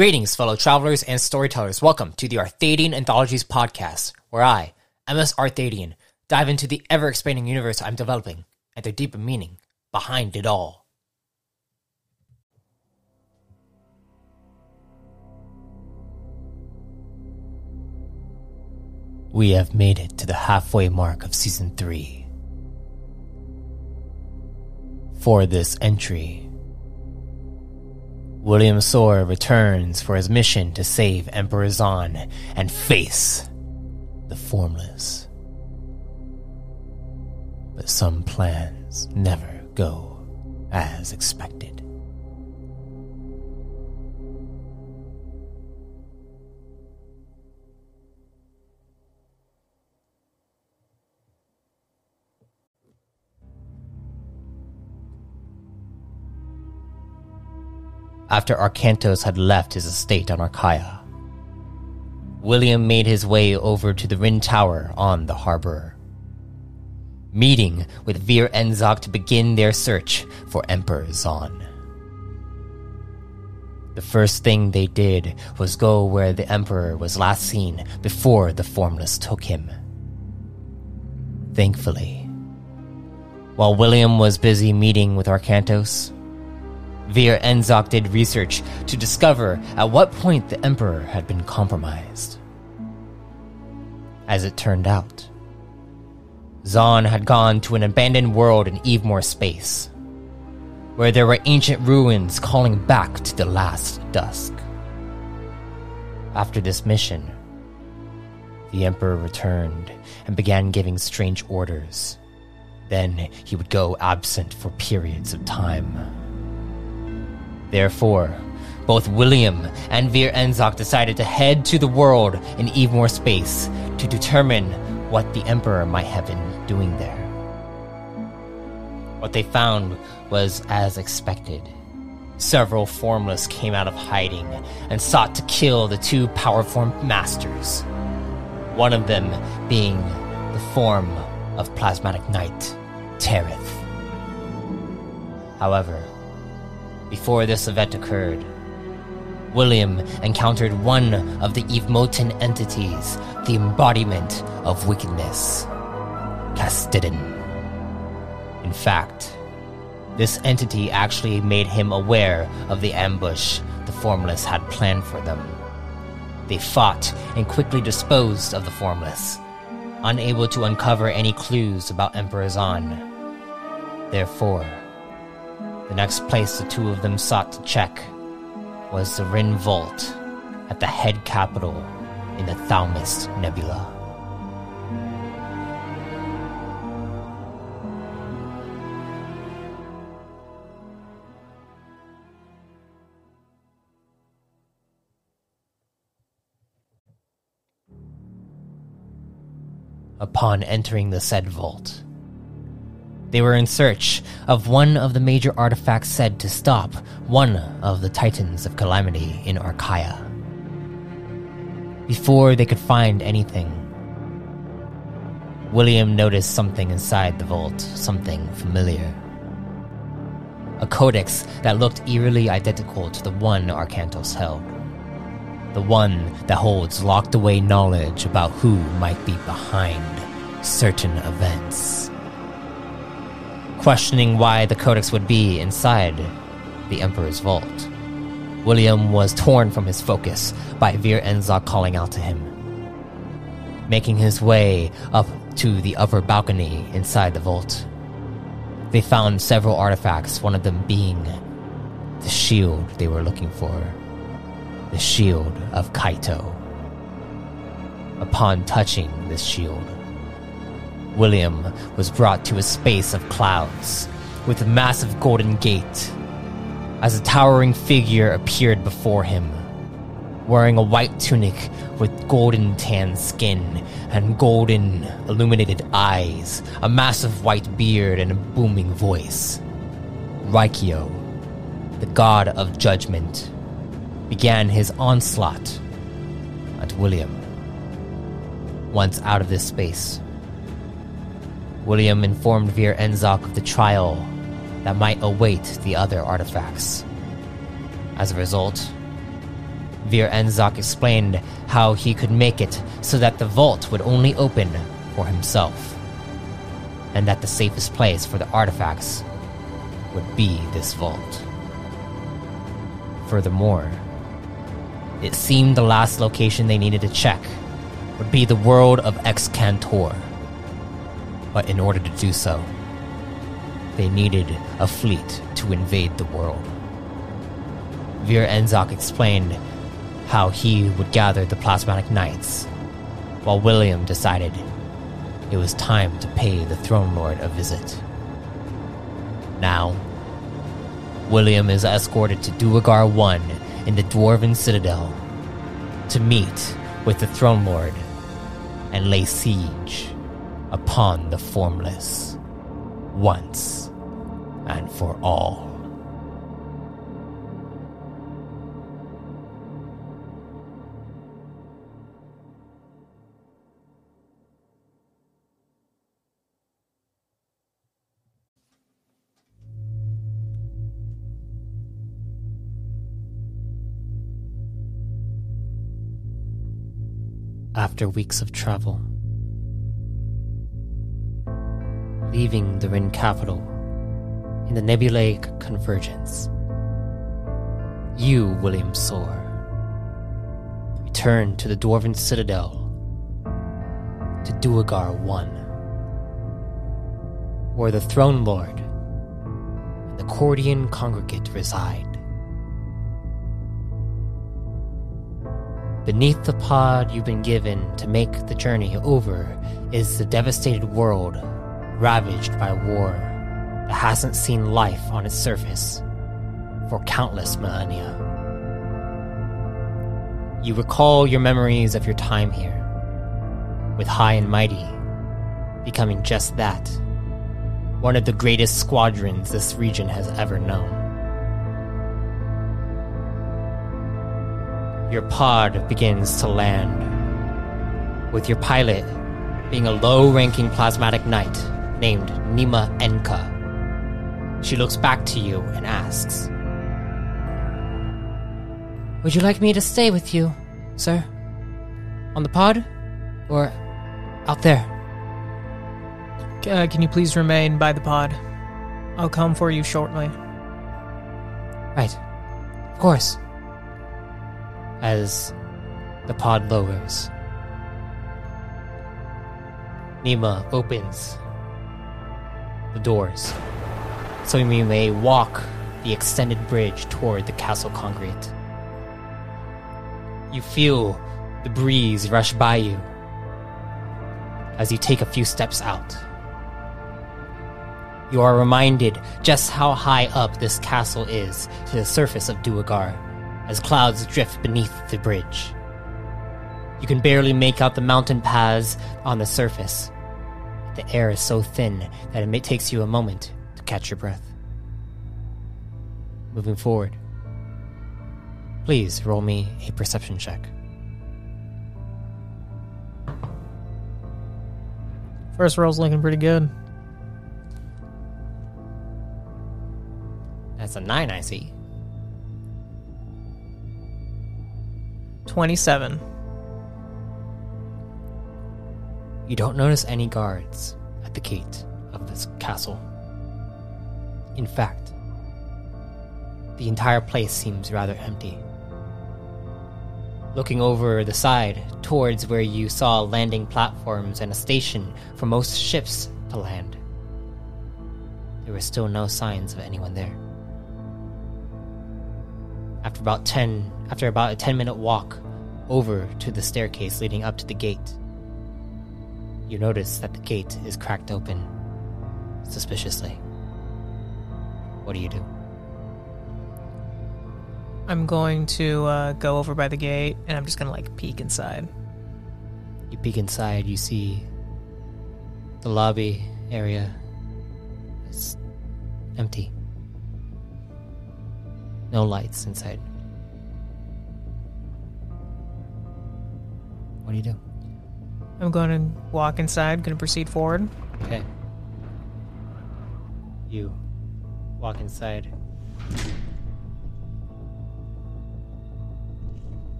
Greetings, fellow travelers and storytellers. Welcome to the Arthadian Anthologies podcast, where I, MS Arthadian, dive into the ever expanding universe I'm developing and the deeper meaning behind it all. We have made it to the halfway mark of season 3. For this entry, William Sor returns for his mission to save Emperor Xon and face the Formless. But some plans never go as expected. After Arcantos had left his estate on Archaea. William made his way over to the Rihn Tower on the harbor, meeting with Vir Enzok to begin their search for Emperor Xon. The first thing they did was go where the Emperor was last seen before the Formless took him. Thankfully, while William was busy meeting with Arcantos, Vir Enzok did research to discover at what point the Emperor had been compromised. As it turned out, Xon had gone to an abandoned world in Evemore space, where there were ancient ruins calling back to the last dusk. After this mission, the Emperor returned and began giving strange orders. Then he would go absent for periods of time. Therefore, both William and Vir Enzok decided to head to the world in Evemore space to determine what the Emperor might have been doing there. What they found was as expected. Several formless came out of hiding and sought to kill the two power form masters. One of them being the form of Plasmatic Knight, Tareth. However, before this event occurred. William encountered one of the Evemotan entities, the embodiment of wickedness, Castidon. In fact, this entity actually made him aware of the ambush the Formless had planned for them. They fought and quickly disposed of the Formless, unable to uncover any clues about Emperor Xon. Therefore, the next place the two of them sought to check was the Rihn Vault at the head capital in the Thaumas Nebula. Upon entering the said vault, they were in search of one of the major artifacts said to stop one of the Titans of Calamity in Archaea. Before they could find anything, William noticed something inside the vault, something familiar. A codex that looked eerily identical to the one Arcantos held. The one that holds locked away knowledge about who might be behind certain events questioning why the codex would be inside the Emperor's vault. William was torn from his focus by Vir Enzok calling out to him. Making his way up to the upper balcony inside the vault, they found several artifacts, one of them being the shield they were looking for the shield of Kaito. Upon touching this shield, William was brought to a space of clouds with a massive golden gate. As a towering figure appeared before him, wearing a white tunic with golden tan skin and golden illuminated eyes, a massive white beard, and a booming voice. Raikyo, the god of judgment, began his onslaught at William. Once out of this space, William informed Vir Enzok of the trial that might await the other artifacts. As a result, Vir Enzok explained how he could make it so that the vault would only open for himself, and that the safest place for the artifacts would be this vault. Furthermore, it seemed the last location they needed to check would be the world of Excantor. But in order to do so, they needed a fleet to invade the world. Vir Enzok explained how he would gather the Plasmatic Knights, while William decided it was time to pay the Throne Lord a visit. Now, William is escorted to Duergar 1 in the Dwarven Citadel to meet with the Throne Lord and lay siege upon the Formless once and for all. After weeks of travel, leaving the Rihn capital in the nebulaic convergence. You, William Sor, return to the Dwarven Citadel to Duergar 1, where the Throne Lord and the Cordian Congregate reside. Beneath the pod you've been given to make the journey over is the devastated world ravaged by war that hasn't seen life on its surface for countless millennia. You recall your memories of your time here, with High and Mighty becoming just that one of the greatest squadrons this region has ever known. Your pod begins to land, with your pilot being a low ranking plasmatic knight named Nima Enka. She looks back to you and asks, Would you like me to stay with you, sir? On the pod? Or out there? Uh, can you please remain by the pod? I'll come for you shortly. Right. Of course. As the pod lowers, Nima opens the doors, so you may walk the extended bridge toward the castle concrete. You feel the breeze rush by you as you take a few steps out. You are reminded just how high up this castle is to the surface of Duergar as clouds drift beneath the bridge. You can barely make out the mountain paths on the surface, the air is so thin that it takes you a moment to catch your breath. Moving forward, please roll me a perception check. First roll's looking pretty good. That's a 9, I see. 27. You don't notice any guards at the gate of this castle. In fact, the entire place seems rather empty. Looking over the side towards where you saw landing platforms and a station for most ships to land, there were still no signs of anyone there. After about 10 after about a 10 minute walk over to the staircase leading up to the gate, you notice that the gate is cracked open suspiciously. What do you do? I'm going to uh, go over by the gate and I'm just gonna like peek inside. You peek inside, you see the lobby area is empty. No lights inside. What do you do? I'm going to walk inside, gonna proceed forward. Okay. You walk inside.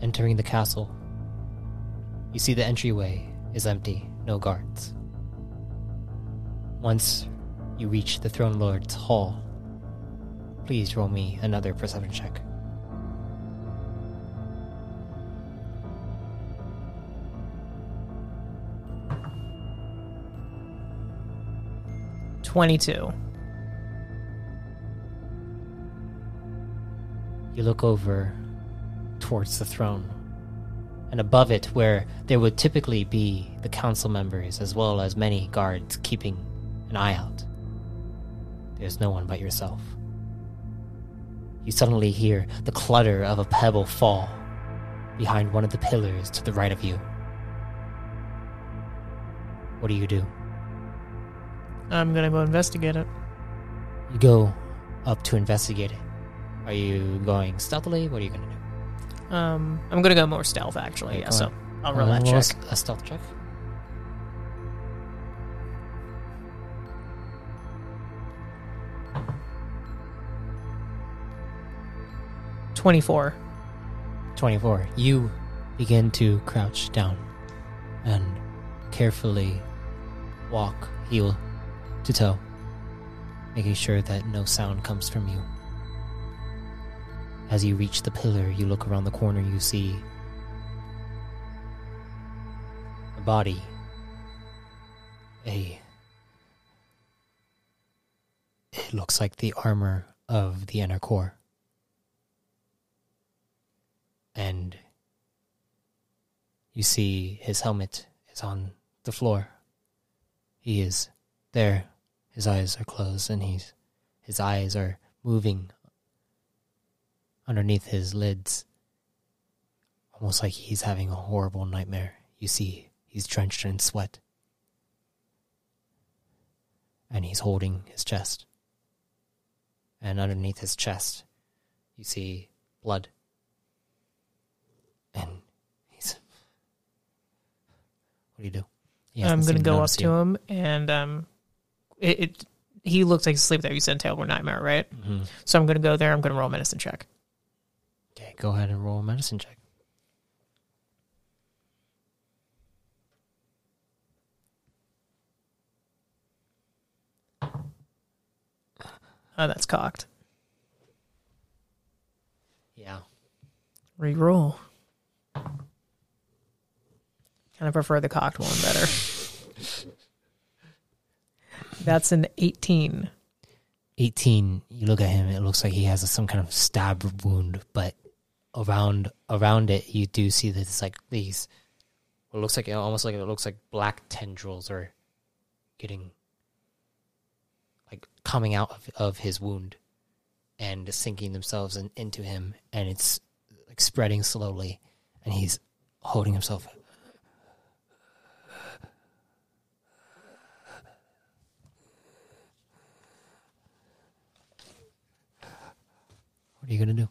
Entering the castle, you see the entryway is empty, no guards. Once you reach the Throne Lord's hall, please roll me another perception check. Twenty-two. You look over towards the throne, and above it, where there would typically be the council members as well as many guards keeping an eye out, there's no one but yourself. You suddenly hear the clutter of a pebble fall behind one of the pillars to the right of you. What do you do? I'm gonna go investigate it. You go up to investigate it. Are you going stealthily? What are you to do? Um, I'm gonna go more stealth actually. Okay, Yeah, so on. I'll roll Uh, that roll check. a stealth check. Twenty-four. 24. You begin to crouch down and carefully walk heel to toe, making sure that no sound comes from you. As you reach the pillar, you look around the corner, you see a body. A. It looks like the armor of the inner core. and you see his helmet is on the floor. He is there. His eyes are closed and he's his eyes are moving underneath his lids. Almost like he's having a horrible nightmare. You see he's drenched in sweat. And he's holding his chest. And underneath his chest you see blood and he's what do you do He I'm gonna go up to you. him and um, it, it he looks like he's asleep there. You said terrible nightmare, right? Mhm. So I'm gonna go there. I'm gonna roll a medicine check. okay go ahead and roll a medicine check Oh, that's cocked. yeah Reroll. Kind of prefer the cocked one better. That's an 18. 18 you look at him it looks like he has some kind of stab wound but around around it you do see that it's like these it looks like almost like it looks like black tendrils are getting like coming out of, of his wound and sinking themselves in, into him and it's like spreading slowly and he's holding himself are you gonna do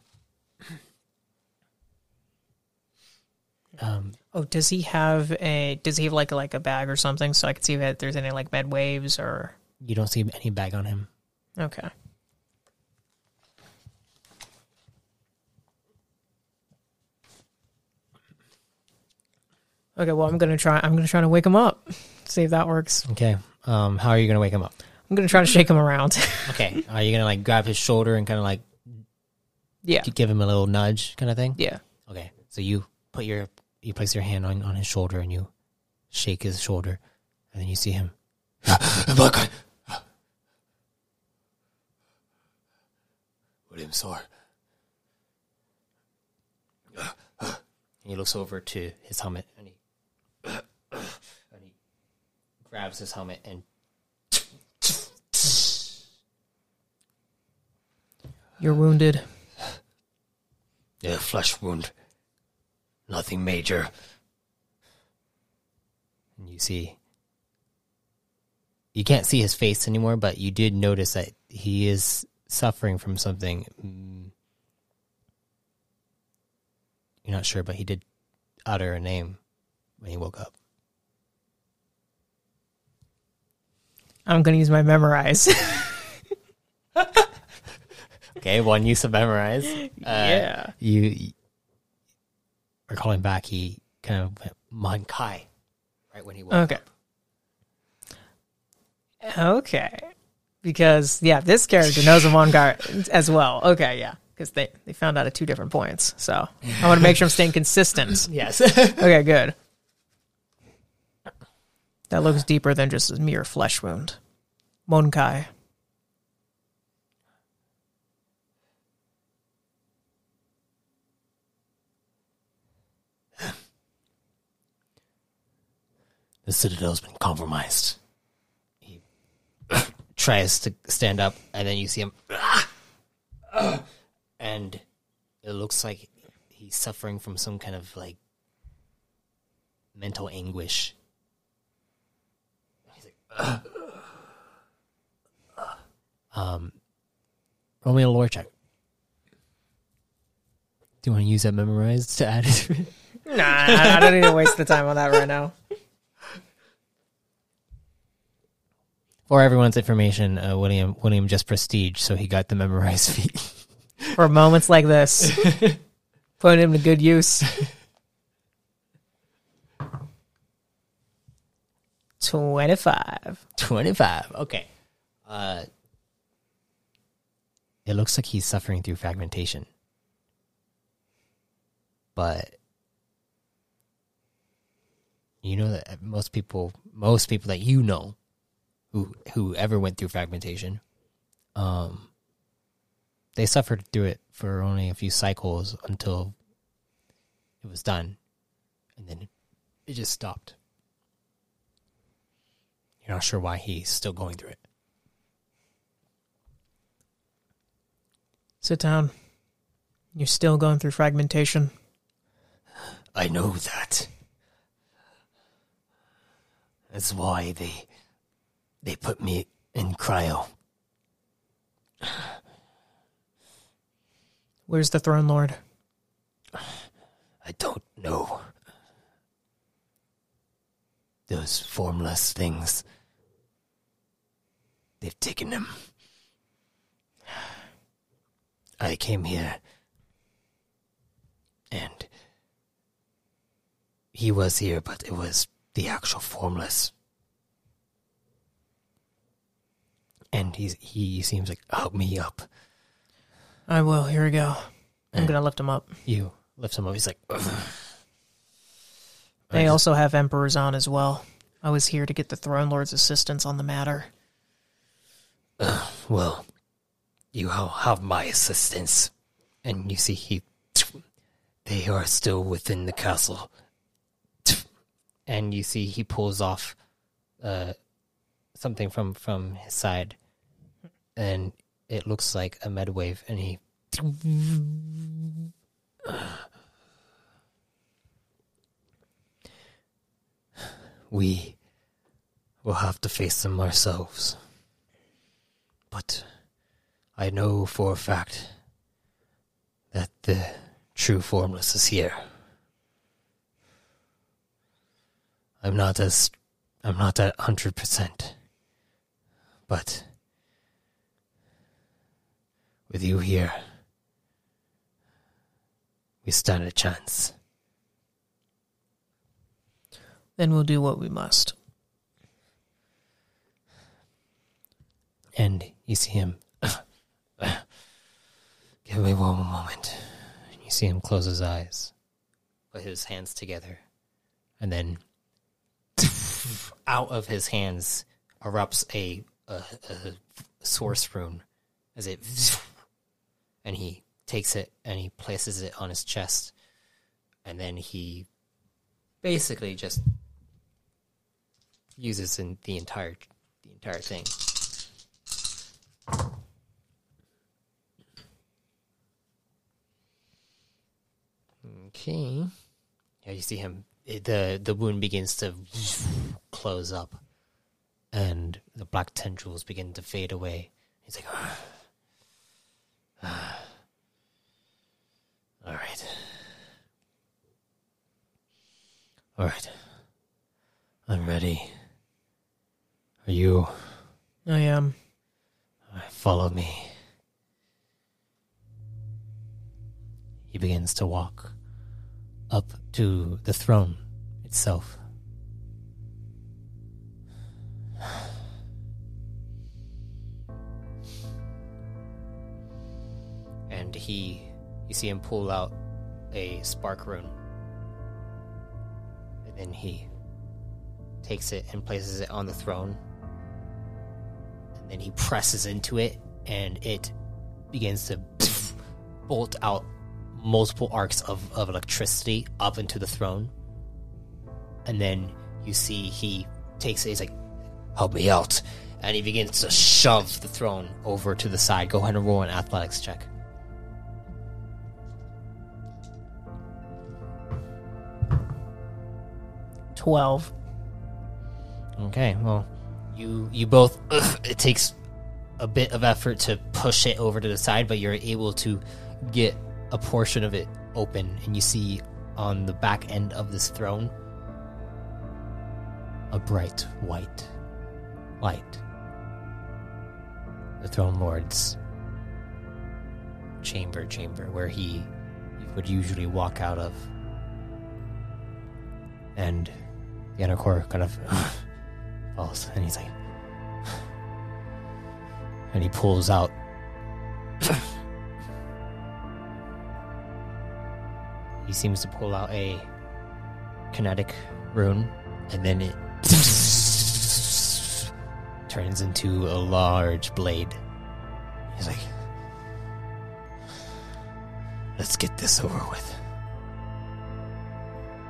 um Oh, does he have a? Does he have like like a bag or something so I can see if there's any like med waves or? you don't see any bag on him Okay. Okay, well I'm gonna try. I'm gonna try to wake him up. See if that works. okay um how are you gonna wake him up I'm gonna try to shake him around. okay are you gonna like grab his shoulder and kind of like yeah, give him a little nudge kind of thing yeah. Okay, so you put your you place your hand on, on his shoulder and you shake his shoulder, and then you see him. Black guy. William Sor. And he looks over to his helmet and he and he grabs his helmet and You're wounded. Yeah, flesh wound. Nothing major. And you see. You can't see his face anymore, but you did notice that he is suffering from something. Mm. You're not sure, but he did utter a name when he woke up. I'm going to use my memorize. Okay, one use of memorize. Uh, Yeah. You, you are calling back. He kind of went Mankai right when he woke Okay. Okay. Because yeah, this character knows Amon Gar as well. Okay, yeah. Because they, they found out at two different points. So I want to make sure I'm staying consistent. Yes. Okay, good. That looks deeper than just a mere flesh wound. Monkai. The citadel's been compromised. He tries to stand up, and then you see him, and it looks like he's suffering from some kind of like mental anguish. He's like, um, roll me a lore check. Do you want to use that memorized to add it? Nah, I don't need to waste the time on that right now. For everyone's information, uh, William William just prestige, so he got the memorized feat. For moments like this, putting him to good use. Twenty-five. Twenty five. Okay. Uh, it looks like he's suffering through fragmentation, but you know that most people, most people that you know, who who ever went through fragmentation, um, they suffered through it for only a few cycles until it was done, and then it, it just stopped. You're not sure why he's still going through it. Sit down. You're still going through fragmentation. I know that. That's why they they put me in cryo. Where's the throne lord? I don't know. Those formless things. They've taken him. I came here and he was here, but it was the actual formless. And he's, he seems like, help me up. I will. Here we go. I'm Eh. gonna lift him up. You lift him up. He's like, "Ugh." They also have emperors on as well. I was here to get the throne lord's assistance on the matter. Well, you have my assistance. And you see, he. They are still within the castle. And you see, he pulls off uh, something from, from his side. And it looks like a medwave. And he. We will have to face them ourselves. But I know for a fact that the true formless is here. I'm not as I'm not at hundred percent. But with you here we stand a chance. Then we'll do what we must. And you see him. Give me one moment. And you see him close his eyes, put his hands together, and then out of his hands erupts a, a, a source rune as it and he takes it and he places it on his chest and then he basically just uses the entire the entire thing. Okay. Yeah you see him the the wound begins to close up and the black tendrils begin to fade away. He's like ah. "All right, all right, I'm ready. Are you? I am. Right, follow me." He begins to walk up to the throne itself. And he, you see him pull out a spark rune. And then he takes it and places it on the throne. And then he presses into it, and it begins to bolt out multiple arcs of, of electricity up into the throne. And then you see he takes it, he's like, help me out. And he begins to shove the throne over to the side. Go ahead and roll an athletics check. Twelve. Okay, well, you you both. it takes a bit of effort to push it over to the side, but you're able to get a portion of it open, and you see on the back end of this throne a bright white light. The throne lord's chamber, chamber where he would usually walk out of, and inner core kind of falls, and he's like, and he pulls out. he seems to pull out a kinetic rune, and then it turns into a large blade. He's like, let's get this over with.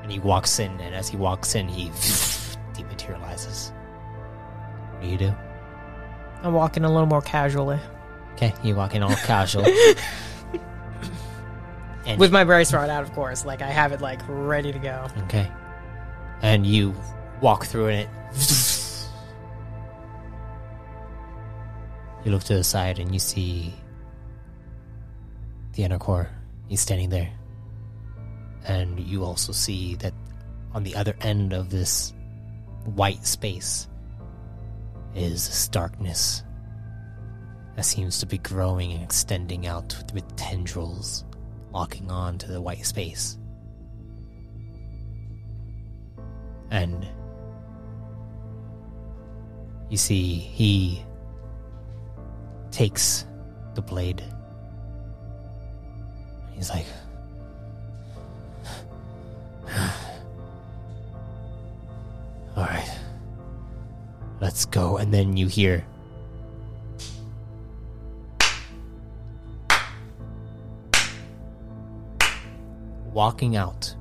And he walks in, and as he walks in, he dematerializes. What do you do? I'm walking a little more casually Okay, you walk in all casual. and with my brace rod out, of course. Like I have it like ready to go. okay, and you walk through and it. You look to the side and you see the inner core. He's standing there, and you also see that on the other end of this white space is this darkness that seems to be growing and extending out with tendrils locking on to the white space. And you see, he takes the blade. He's like, let's go. And then you hear walking out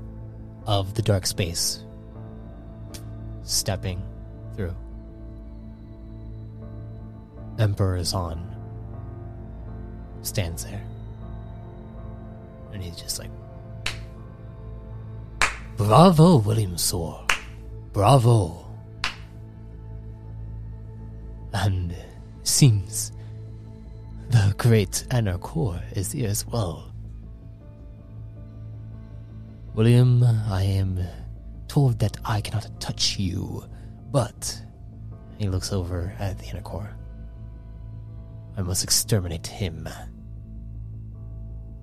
of the dark space, stepping through. Emperor Xon stands there. And he's just like, Bravo, William Sor. Bravo. And seems the great Anna Core is here as well. William, I am told that I cannot touch you, but he looks over at the inner core. I must exterminate him.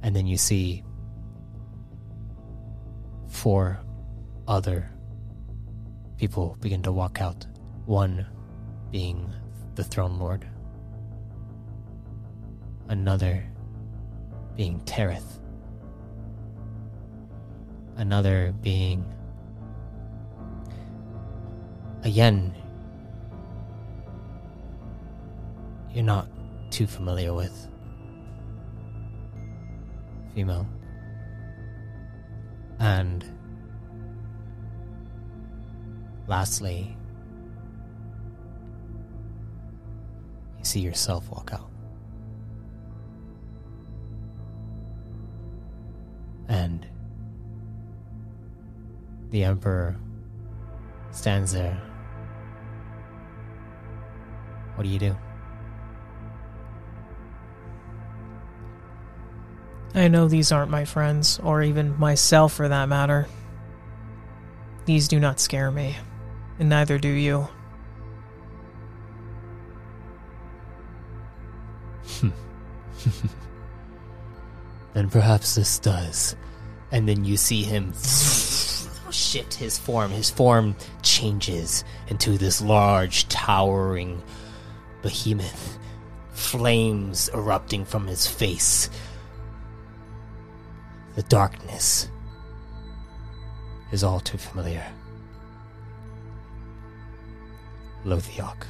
And then you see four other people begin to walk out. One being the Throne Lord, another being Tereth, another being again you're not too familiar with. Female. And lastly see yourself walk out and The Emperor stands there. What do you do? I know these aren't my friends, or even myself for that matter. These do not scare me, and neither do you. Then perhaps this does. And then you see him shift his form. His form changes into this large, towering behemoth. Flames erupting from his face. The darkness is all too familiar. Lothiok.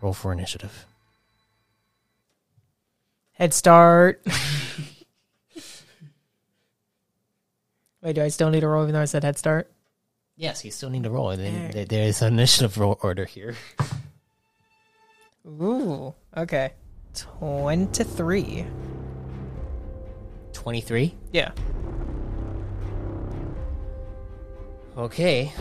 Roll for initiative. Head start. Wait, do I still need to roll even though I said head start? Yes, you still need to roll. There is an initiative roll order here. Ooh, okay. 23. 23. Yeah. Okay.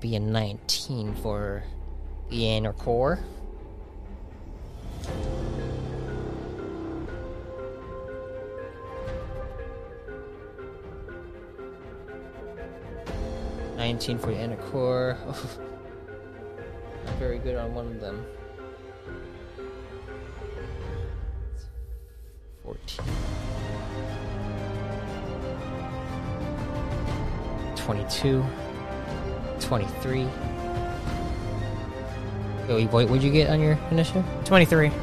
Be a 19 for the inner core. Nineteen for the inner core. Not very good on one of them. Fourteen. Twenty-two. Twenty-three. Wait, what would you get on your initiative? 23. Okay.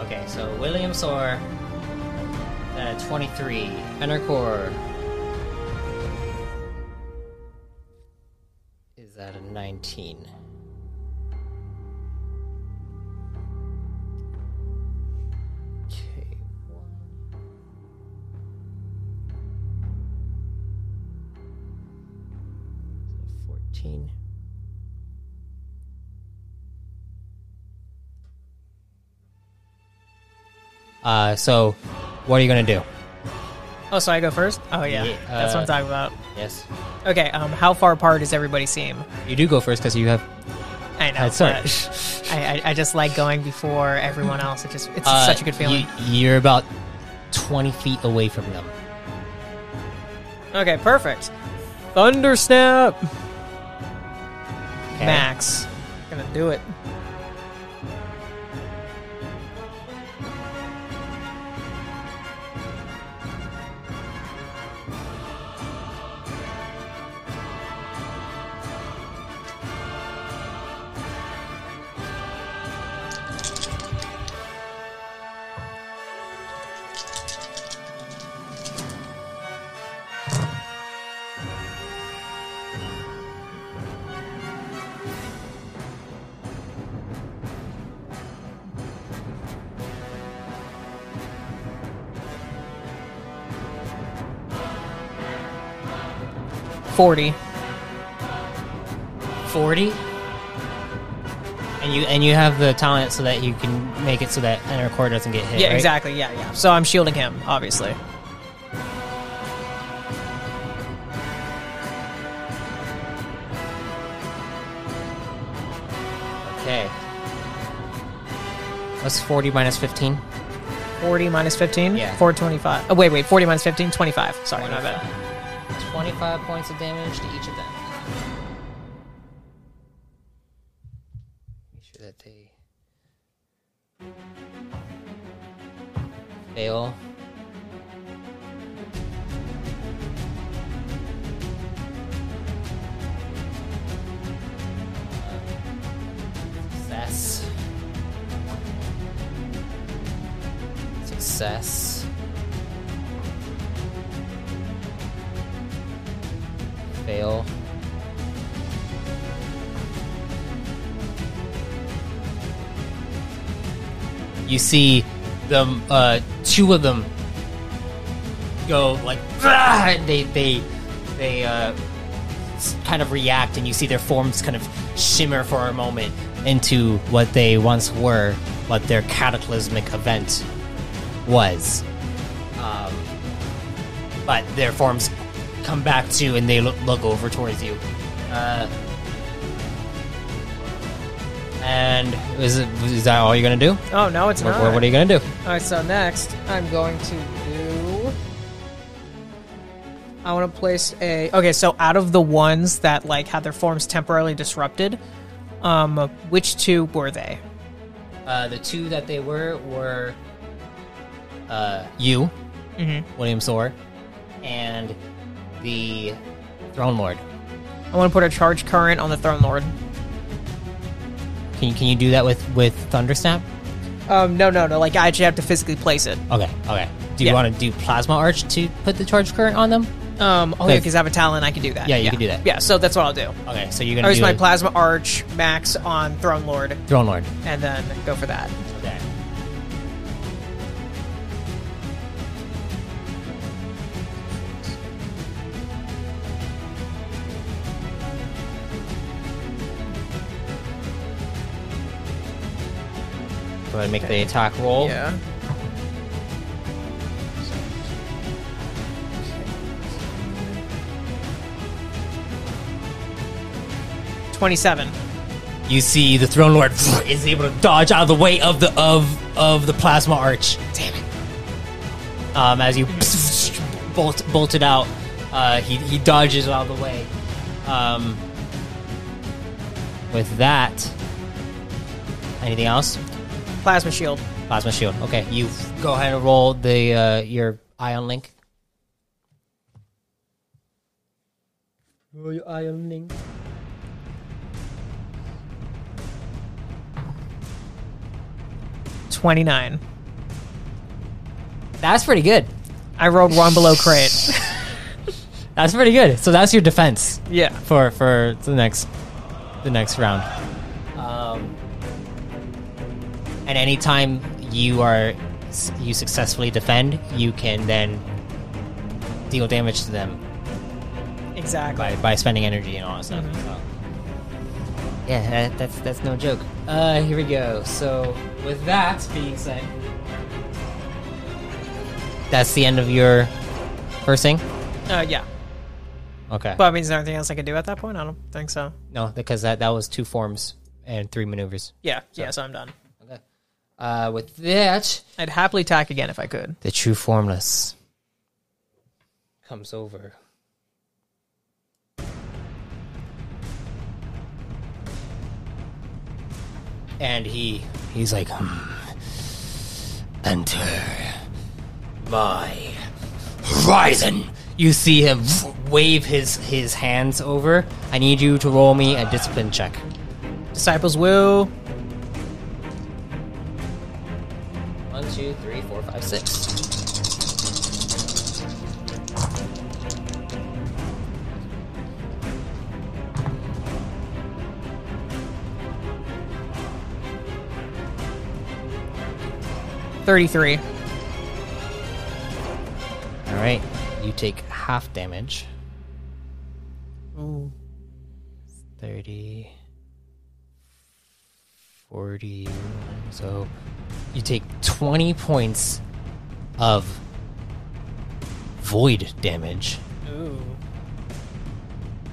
Okay, so William Sor at uh, 23. Inner core is at a 19. So what are you gonna do? Oh, so I go first? Oh, yeah. Yeah, That's what I'm uh, talking about. Yes, Okay, um, how far apart does everybody seem? you do go first because you have. I know. Uh, sorry. but I, I, I just like going before everyone else. It just it's Uh, such a good feeling. You, you're about twenty feet away from them. Okay, perfect. Thunder snap. Okay? Max. Gonna do it. Forty. Forty. And you and you have the talent so that you can make it so that inner core doesn't get hit. Yeah, right? exactly. Yeah, yeah. So I'm shielding him, obviously. Okay. What's forty minus fifteen? 40 minus 15? Yeah. 425. Oh, wait, wait. 40 minus 15? 25. Sorry, my bad. Twenty-five points of damage to each of them. Make sure that they fail. Success. Success. You see them, uh, two of them go like, "Ah!" and they they they uh, kind of react, and you see their forms kind of shimmer for a moment into what they once were, what their cataclysmic event was. Um, but their forms come back to, and they look, look over towards you. Uh, and is it is that all you're gonna do? Oh no, it's What, not. what are you gonna do? All right, so next I'm going to do. I want to place a. Okay, so out of the ones that like had their forms temporarily disrupted, um, which two were they? Uh, the two that they were were uh, you, William Sor, and the Throne Lord. I want to put a charge current on the Throne Lord. Can you can you do that with with Thundersnap? Um, no, no, no. Like I actually have to physically place it. Okay, okay. Do you Yeah. want to do Plasma Arch to put the charge current on them? Um, oh yeah, because I have a talent, I can do that. Yeah, you can do that. Yeah, so that's what I'll do. Okay, so you're gonna use do my a plasma arch max on Throne Lord, Throne Lord. and then go for that. Go ahead and make the attack roll. Yeah. Twenty-seven. You see the Throne Lord is able to dodge out of the way of the of of the plasma arch. Damn it! Um, as you bolt bolted out, uh, he he dodges out of the way. Um, with that, anything else? Plasma shield. Plasma shield. Okay, you go ahead and roll the uh, your ion link. Roll your ion link. Twenty-nine. That's pretty good. I rolled one below crate. That's pretty good. So that's your defense. yeah. for for the next the next round. Um, and anytime you are you successfully defend, you can then deal damage to them Exactly. by, by spending energy and all that stuff. So. Yeah, that, that's that's no joke. Uh, here we go. So with that being said, that's the end of your first thing. Uh, yeah. Okay. But I mean, is there anything else I can do at that point? I don't think so. no, because that that was two forms and three maneuvers. Yeah. Yeah. So I'm done. Uh, with that, I'd happily attack again if I could. the true formless comes over. And he he's like, hmm, enter my horizon. You see him wave his his hands over. I need you to roll me a discipline check. Disciples will. Two, three, four, five, six. Thirty-three. All right, you take half damage. Ooh. 30 40 so you take 20 points of void damage Ooh.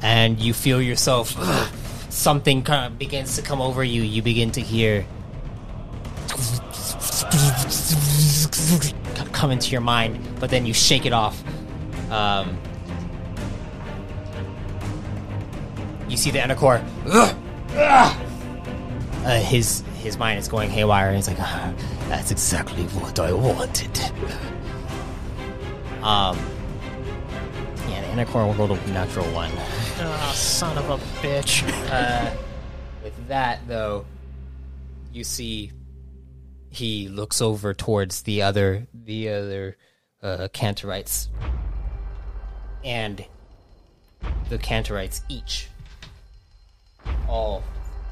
and you feel yourself something kind of begins to come over you you begin to hear come into your mind but then you shake it off um, you see the Endercore. Uh, his his mind is going haywire, and he's like, "Ah, "That's exactly what I wanted." Um, yeah, the Endercore rolled a natural one. Oh, son of a bitch. Uh, with that, though, you see he looks over towards the other the other uh, Cantorites, and the Cantorites each all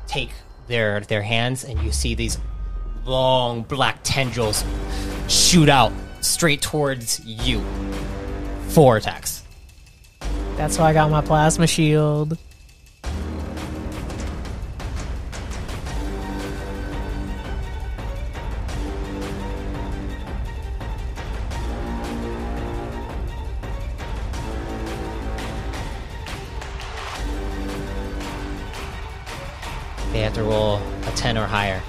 take their their hands, and you see these long black tendrils shoot out straight towards you. Four attacks. That's why I got my plasma shield. To roll a ten or higher.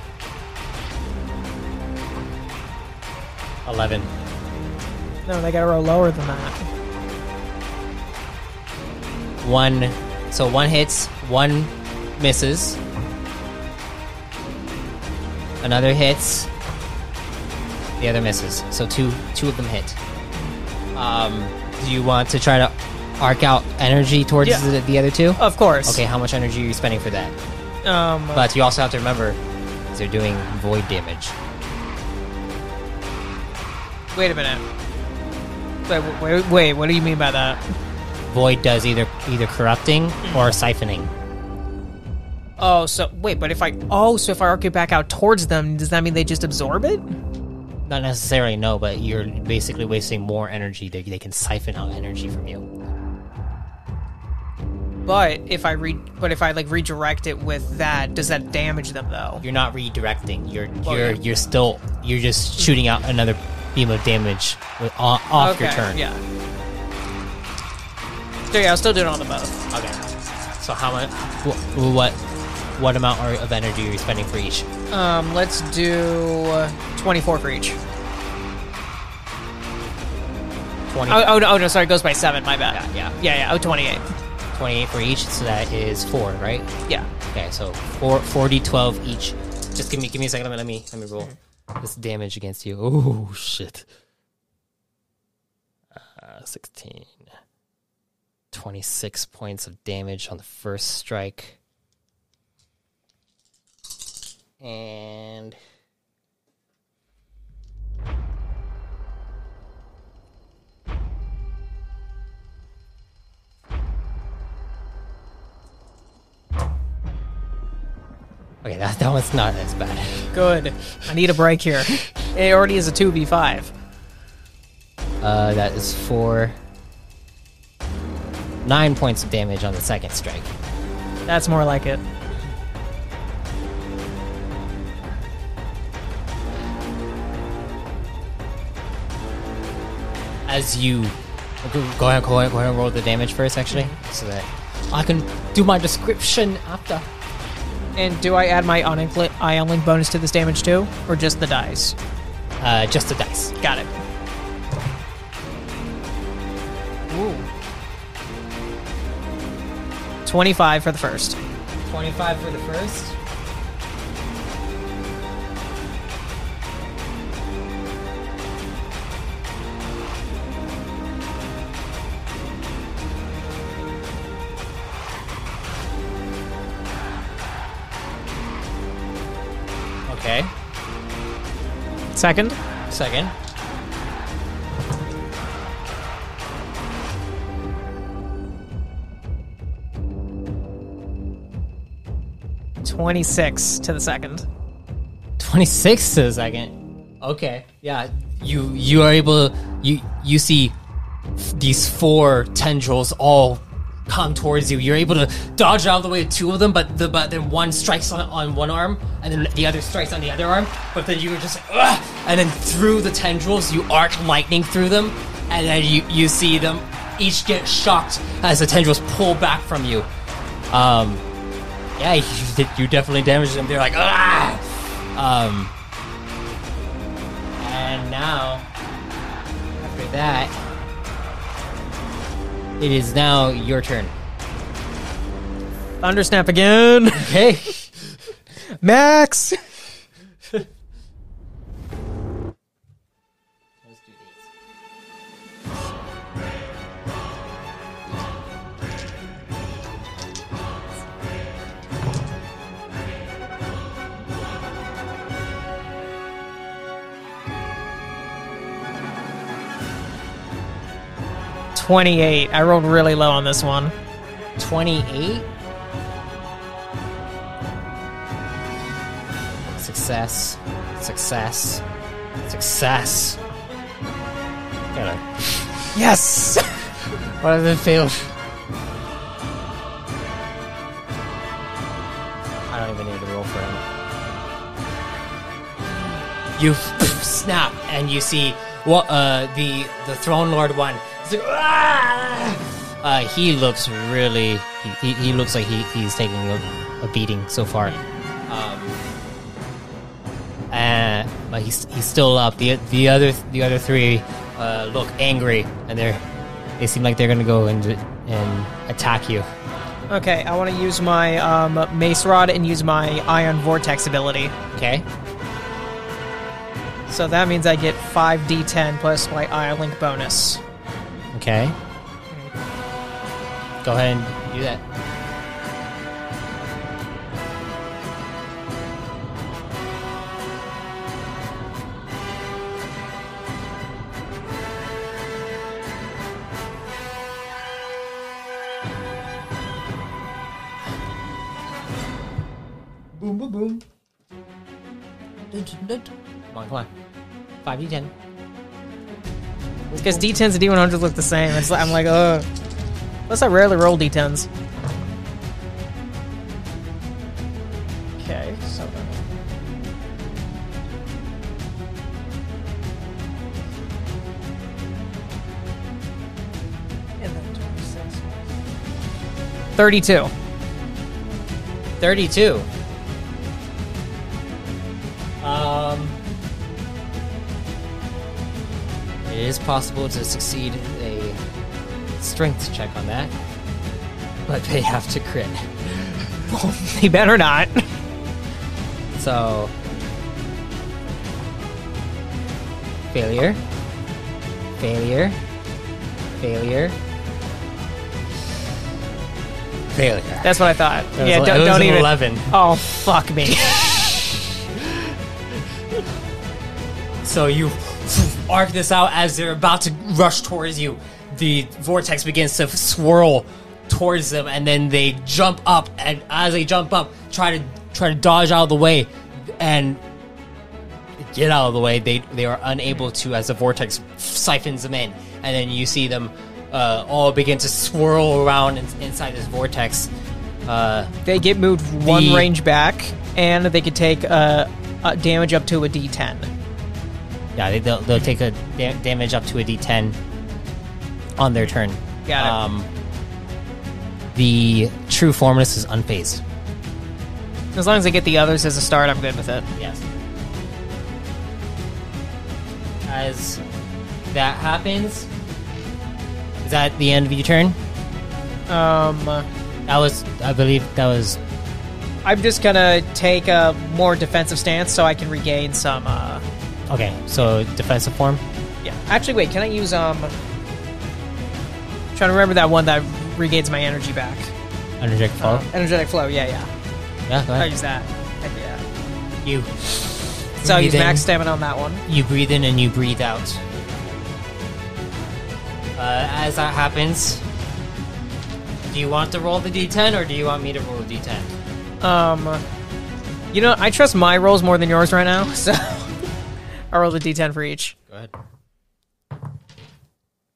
Eleven. No, they gotta roll lower than that. One. So one hits, one misses. Another hits. The other misses. So two two of them hit. Um, do you want to try to arc out energy towards Yeah. the, the other two? Of course. Okay, how much energy are you spending for that? Um, But you also have to remember they're doing void damage. wait a minute. Wait, wait, wait. What do you mean by that? Void does either either corrupting or siphoning. Oh, so wait, but if I oh, so if I arc it back out towards them, does that mean they just absorb it? Not necessarily, no, but you're basically wasting more energy. They, they can siphon out energy from you. But if I re, but if I like redirect it with that, does that damage them though? You're not redirecting. You're Well, you're yeah. you're still you're just shooting out another beam of damage with, off, off your turn. Yeah. So yeah, I'll still do it on the both. Okay. So how much? Wh- what what amount of energy are you spending for each? Um, let's do twenty-four for each. Twenty. Oh, oh no, oh no, sorry, it goes by seven. My bad. Yeah, yeah. yeah, yeah. Oh, 28. 28 for each, so that is four, right? Yeah. Okay, so four, 40, 12 each. Just give me, give me a second. Let me, let me, let me roll this damage against you. Oh shit! Uh, 16, 26 points of damage on the first strike, and okay, that that one's not as bad. Good. I need a break here. it already is a 2v5. Uh, that is for nine points of damage on the second strike. That's more like it. As you go go ahead, go ahead, go ahead and roll the damage first, actually, so that I can do my description after. And do I add my Ion Link- Ion Link bonus to this damage too? Or just the dice? Uh, just the dice. Got it. Ooh. 25 for the first. Twenty-five for the first. Second. Second. Twenty-six to the second. 26 to the second. Okay. Yeah. You you are able you you see f- these four tendrils all come towards you. You're able to dodge out of the way of two of them, but the but then one strikes on, on one arm and then the other strikes on the other arm. But then you're just Ugh! and then through the tendrils you arc lightning through them, and then you you see them each get shocked as the tendrils pull back from you. Um, yeah, you, you definitely damaged them. They're like ah. Um, and now, after that, it is now your turn. Thundersnap again. Okay. Max. 28. I rolled really low on this one. 28? Success. Success. Success. Gotta. Yes! what does it feel? I don't even need to roll for him. You snap, and you see what uh, the the Throne Lord one "Ah!" Uh, he looks really. He, he, he looks like he, he's taking a, a beating so far. Um, uh, but he's he's still up. The the other the other three uh, look angry, and they're they seem like they're gonna go and and attack you. Okay, I want to use my um, mace rod and use my ion vortex ability. Okay. So that means I get 5d10 plus my ion link bonus. Okay. Go ahead and do that. Boom, boom, boom. Come on, come on. 5d10. Because d10s and d100s look the same. It's I'm like, oh. Plus, I rarely roll d10s. Okay, so. And then 26. 32. 32. It is possible to succeed a strength check on that, but they have to crit. They better not. So, failure, failure, failure, failure. That's what I thought. It yeah, a- don't, it was don't even. 11. Oh, fuck me. So you arc this out as they're about to rush towards you. The vortex begins to swirl towards them, and then they jump up. And as they jump up, try to try to dodge out of the way, and get out of the way. They they are unable to as the vortex siphons them in, and then you see them uh, all begin to swirl around in, inside this vortex. Uh, They get moved one The- range back, and they could take uh, uh, damage up to a d10. Yeah, they, they'll, they'll take a da- damage up to a d10 on their turn. Got it. Um, the true formless is unfazed. As long as I get the others as a start, I'm good with it. Yes. As that happens, is that the end of your turn? Um, That was, I believe, that was. I'm just gonna take a more defensive stance so I can regain some. Uh, Okay, so defensive form. yeah. Actually, wait. Can I use um? Trying to remember that one that regains my energy back. Energetic flow. Uh, energetic flow. Yeah, yeah. yeah, go I'll use that. Yeah. You. So I'll use in, max stamina on that one. You breathe in and you breathe out. Uh, as that happens, do you want to roll the d10 or do you want me to roll the d10? Um, you know, I trust my rolls more than yours right now, so I roll the d10 for each. Go ahead.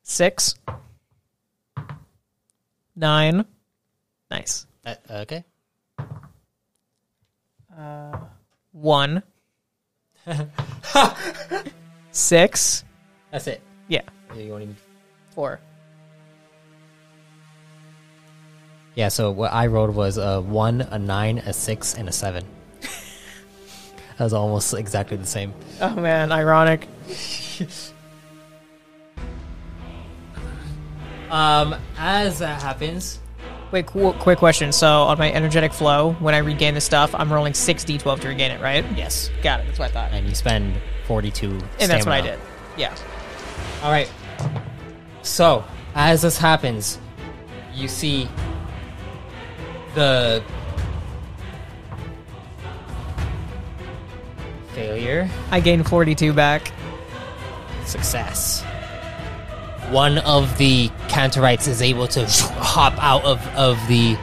Six, nine, nice. Uh, okay. One, six, That's it. yeah, You want to- four. Yeah, so what I rolled was a 1, a 9, a 6, and a 7. That was almost exactly the same. Oh man, ironic. Um, as that happens, Wait, cool, quick question. So on my energetic flow, when I regain the stuff, I'm rolling six d12 to regain it, right? yes, Got it. That's what I thought. and you spend 42 And that's what I did. Yeah. All right. So, as this happens, you see the failure, I gained 42 back. success. one of the Cantorites is able to hop out of, of the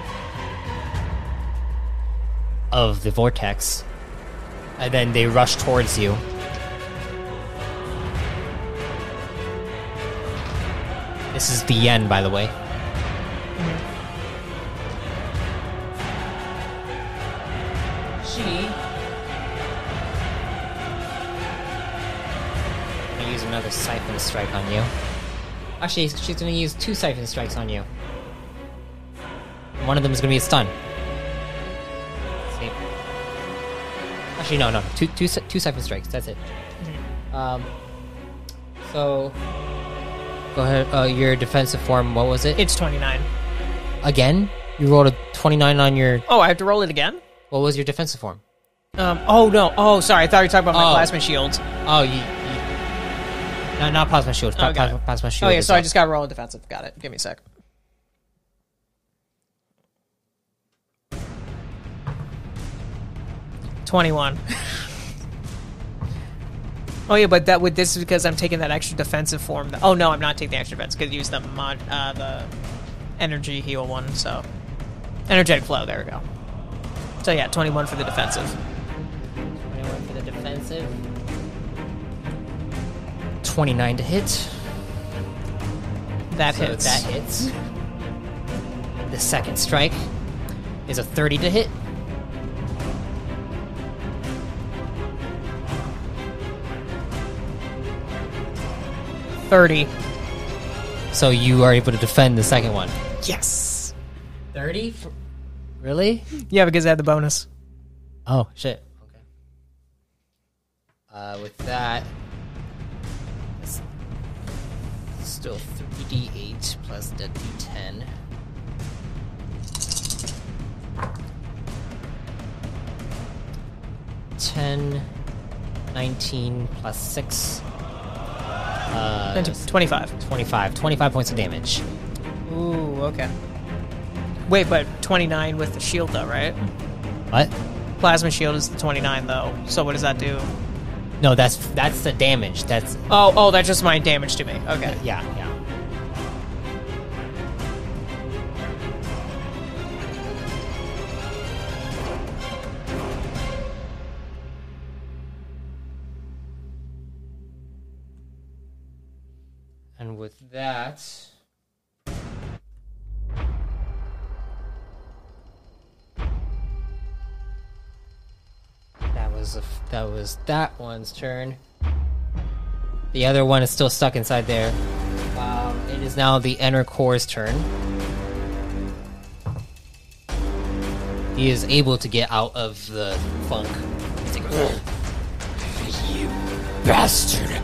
of the vortex, and then they rush towards you. This is the Yen, by the way. She. Use another siphon strike on you. Actually, she's gonna use two siphon strikes on you. One of them is gonna be a stun. See. Actually, no, no, no. Two, two, two siphon strikes. That's it. Um. So. Go ahead. Uh, your defensive form. What was it? It's 29. Again, you rolled a twenty-nine on your. Oh, I have to roll it again? What was your defensive form? Um, oh, no. Oh, sorry. I thought you were talking about my Oh. plasma shields. Oh, you. You not, not plasma shield. Oh, pla- got plasma, it. plasma shield. Oh, yeah, is so I just got to roll a defensive. Got it. Give me a sec. Twenty-one. oh yeah, but that would this is because I'm taking that extra defensive form. That, oh no, I'm not taking the extra defense because use the mod uh, the energy heal one. So energetic flow. There we go. So yeah, twenty-one for the defensive. 21 for the defensive. 29 to hit. That So hits. that hits. The second strike is a 30 to hit. Thirty. So you are able to defend the second one. Yes. 30? Really? Yeah, because I had the bonus. Oh, shit. Okay. Uh, with that, still 3d8 plus the d10. Ten, nineteen plus 6. Uh, And t- Twenty-five. 25. 25 points of damage. Ooh, okay. Wait, but 29 with the shield, though, right? What? Plasma shield is the 29, though. So what does that do? No, that's that's the damage. That's Oh, oh, that's just my damage to me. Okay. yeah, yeah. And with that, that that was that one's turn. The other one is still stuck inside there. Um, it is now the inner core's turn. He is able to get out of the funk. Like, You bastard!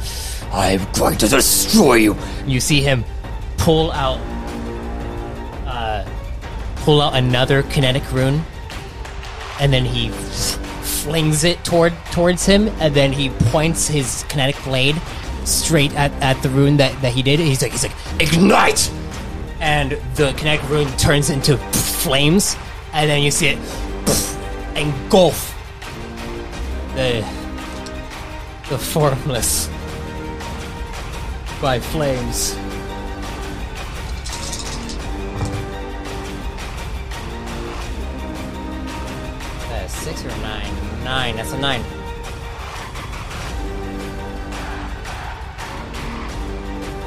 I'm going to destroy you! you see him pull out uh, pull out another kinetic rune and then he flings it toward towards him and then he points his kinetic blade straight at, at the rune that, that he did he's like he's like ignite and the kinetic rune turns into flames and then you see it engulf the the formless by flames. Uh, six or nine? Nine. That's a nine.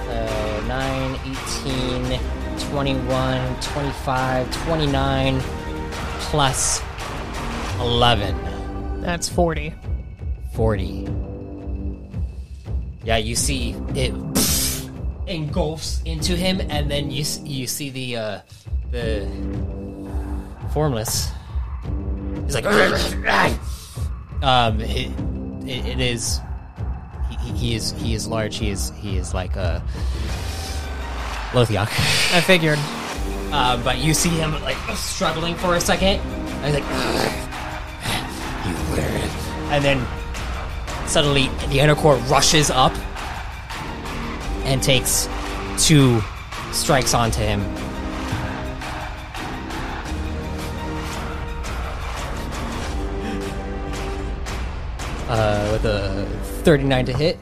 So 9, 18, 21, 25, 29, plus 11. That's 40. 40. Yeah, you see it engulfs into him, and then you you see the uh, the formless. He's like, um, it, it, it is. He, he- is he is large. He is he is like a Lothiok. I figured. Uh, but you see him like struggling for a second, and he's like, You wear it. and then suddenly the inner core rushes up and takes two strikes onto him. Uh, with a 39 to hit,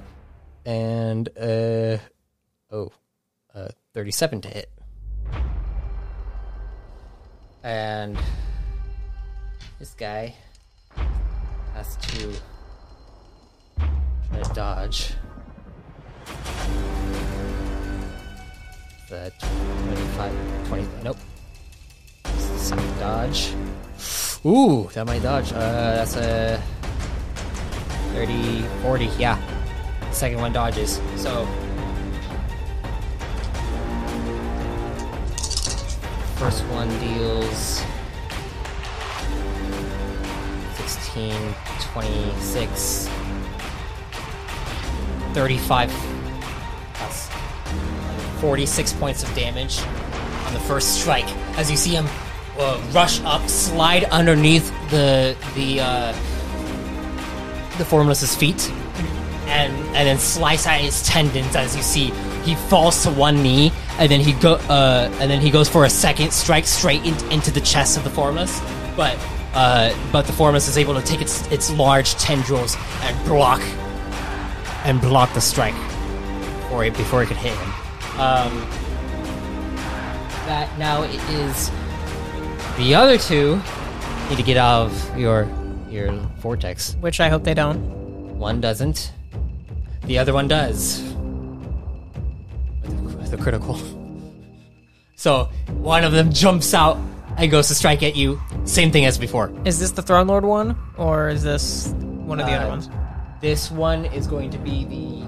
and uh, oh, 37 to hit. And this guy has to try to dodge. The 25, 20, nope. Dodge. Ooh, that might dodge. Uh, that's a 30, 40, yeah. Second one dodges. So. First one deals 16, 26, 35. 46 points of damage on the first strike. As you see him uh, rush up, slide underneath the the uh, the formless's feet, and and then slice at his tendons. As you see, he falls to one knee, and then he go uh, and then he goes for a second strike straight in, into the chest of the formless, but. Uh, but the formless is able to take its its large tendrils and block and block the strike before it before it could hit him. Um, that now it is the other two need to get out of your your vortex. Which I hope they don't. One doesn't. The other one does. With a- with a critical. So one of them jumps out and goes to strike at you. Same thing as before. Is this the Throne Lord one, or is this one of the Uh, other ones? This one is going to be the.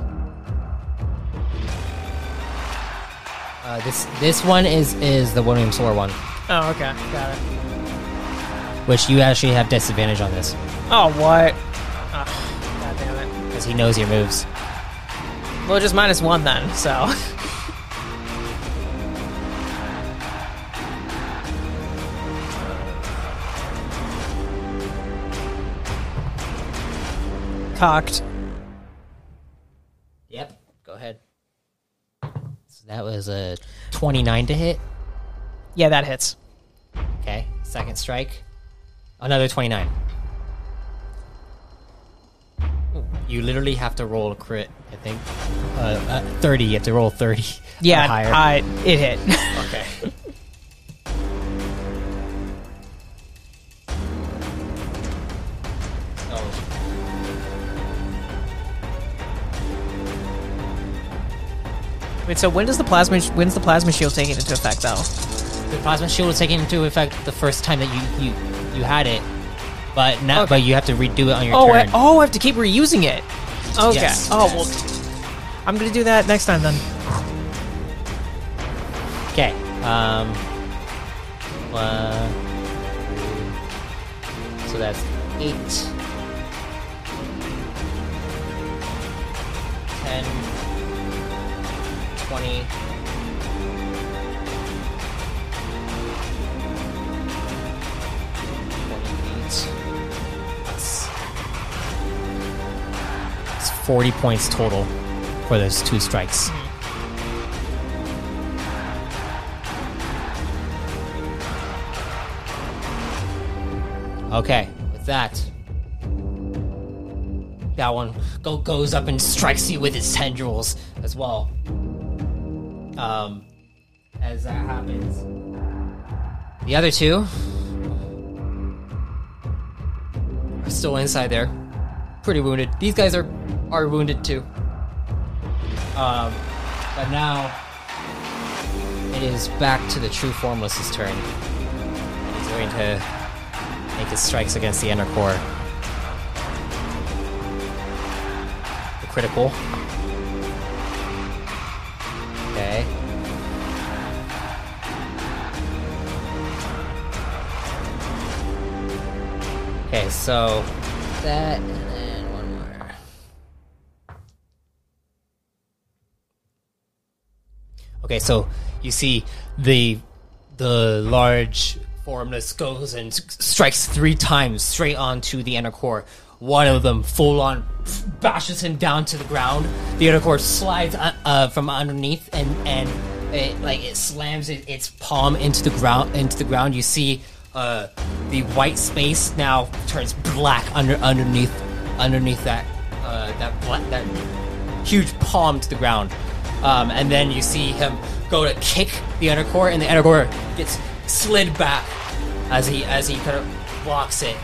Uh, this this one is is the William Sor one, Oh, okay, got it. Which you actually have disadvantage on this Oh, what? Ah, oh, God damn it. because he knows your moves. Well, just minus one then. So. Cocked. Yep. Go ahead. So that was a twenty nine to hit. Yeah, that hits. Okay. Second strike. Another twenty nine. You literally have to roll a crit. I think. Uh, uh, thirty. You have to roll thirty. Yeah, higher. I, it hit. Okay. Wait, so when does the plasma when's the plasma shield taking into effect though? the plasma shield is taking into effect the first time that you you, you had it, but now okay. but you have to redo it on your oh, turn. I, oh, I have to keep reusing it. Okay. Yes. Oh well, I'm gonna do that next time then. Okay. Um. One. So that's eight. 10, 20, 40 points total for those two strikes. Okay, with that, that one go, goes up and strikes you with its tendrils as well. Um, as that happens, the other two are still inside there pretty wounded. These guys are are wounded too. Um, but now it is back to the true formless's turn. He's going to make his strikes against the inner core. The critical. Okay. Okay, so that Okay, so you see the the large formless goes and strikes three times straight onto the inner core. One of them full on bashes him down to the ground. The inner core slides uh, uh, from underneath and and it, like it slams it, its palm into the ground into the ground. You see uh, the white space now turns black under underneath underneath that uh, that bla- that huge palm to the ground. Um, and then you see him go to kick the inner core, and the inner core gets slid back as he as he kind of blocks it.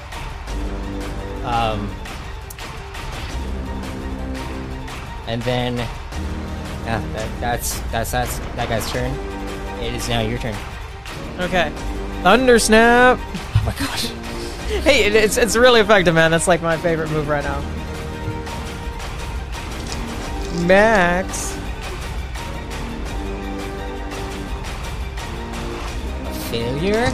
Um, and then yeah, that, that's that's that's that guy's turn. It is now your turn. Okay. Thunder snap. Oh my gosh. Hey, it, it's it's really effective, man. That's like my favorite move right now. Max. Failure.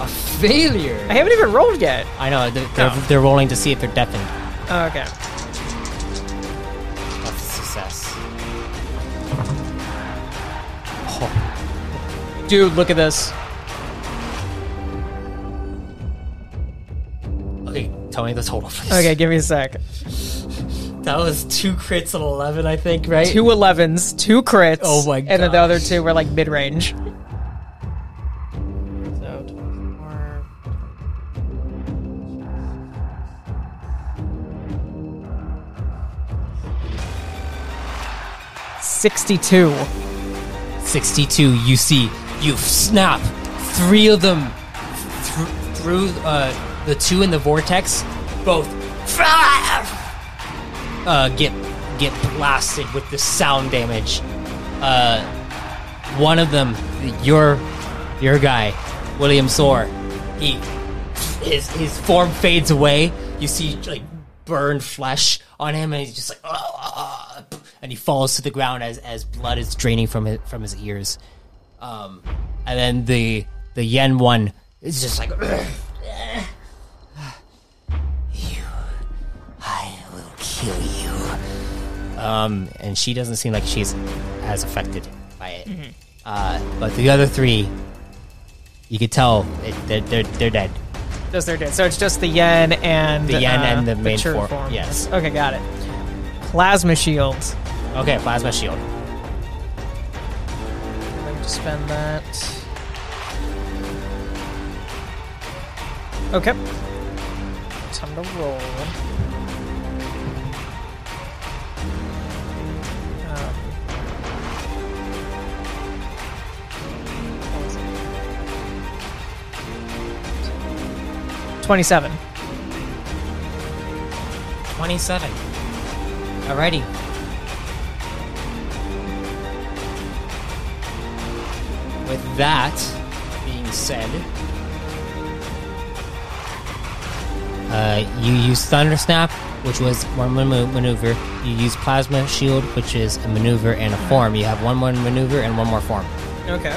A failure. I haven't even rolled yet. I know they're, they're, Oh. they're rolling to see if they're deafened. Oh, okay. That's a success. Oh. Dude, look at this. Okay, tell me the total, please. Okay, give me a sec. that was two crits and eleven, I think, right? Two 11s, two crits. Oh my god. And then the other two were like mid range. 62. 62, you see, you snap three of them th- through uh, the two in the vortex, both uh, get get blasted with the sound damage. Uh, one of them, your your guy, William Sor, he his his form fades away. You see like burned flesh on him, and he's just like, oh, and he falls to the ground as as blood is draining from his from his ears um and then the the yen one is just like you i will kill you um and she doesn't seem like she's as affected by it uh but the other three you could tell it, they're, they're they're dead Those they're dead. So it's just the yen and The yen uh, and the main true form, yes. Okay, got it. Plasma shield. Okay plasma shield Let me just spend that. Okay. Time to roll. Um, what was it? Twenty-seven. 27 alrighty with that being said uh, you use thunder snap which was one maneuver. You use plasma shield which is a maneuver and a form. You have one more maneuver and one more form. Okay.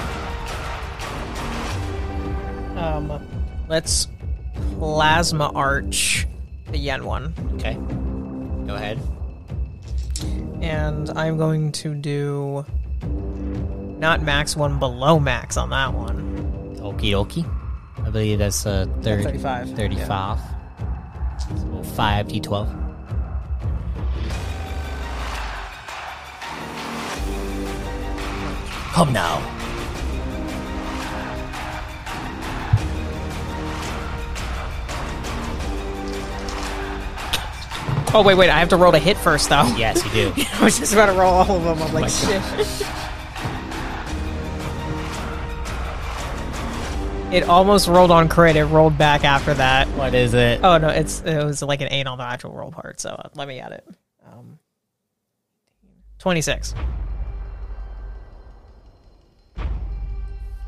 Um, let's plasma arch the yen one, okay. Go ahead. And I'm going to do not max one below max on that one. okie dokie i believe that's uh, thir- 35. 35 so 5 d12 Come now. Oh wait, wait, I have to roll to hit first though. Yes, you do. I was just about to roll all of them. I'm like, shit. It almost rolled on crit. It rolled back after that. what is it? Oh no, it's it was like an eight on the actual roll part. So uh, let me add it. Um, Twenty six.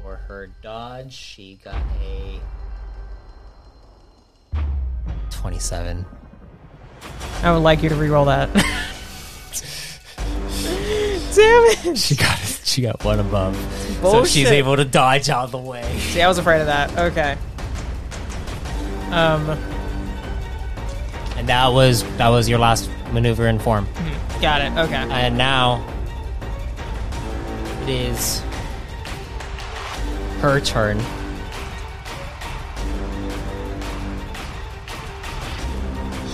For her dodge, she got a 27. I would like you to re-roll that. Damn it! She got she got one above. So she's able to dodge out of the way. See, I was afraid of that. Okay. Um, And that was that was your last maneuver in form. got it. Okay. And now it is her turn.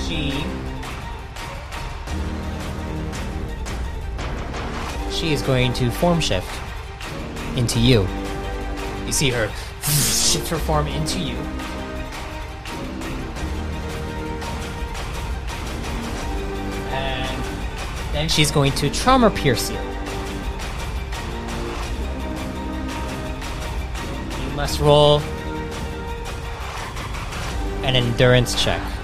She she is going to form shift into you. You see her shift her form into you. And Then she's going to trauma pierce you. You must roll an endurance check.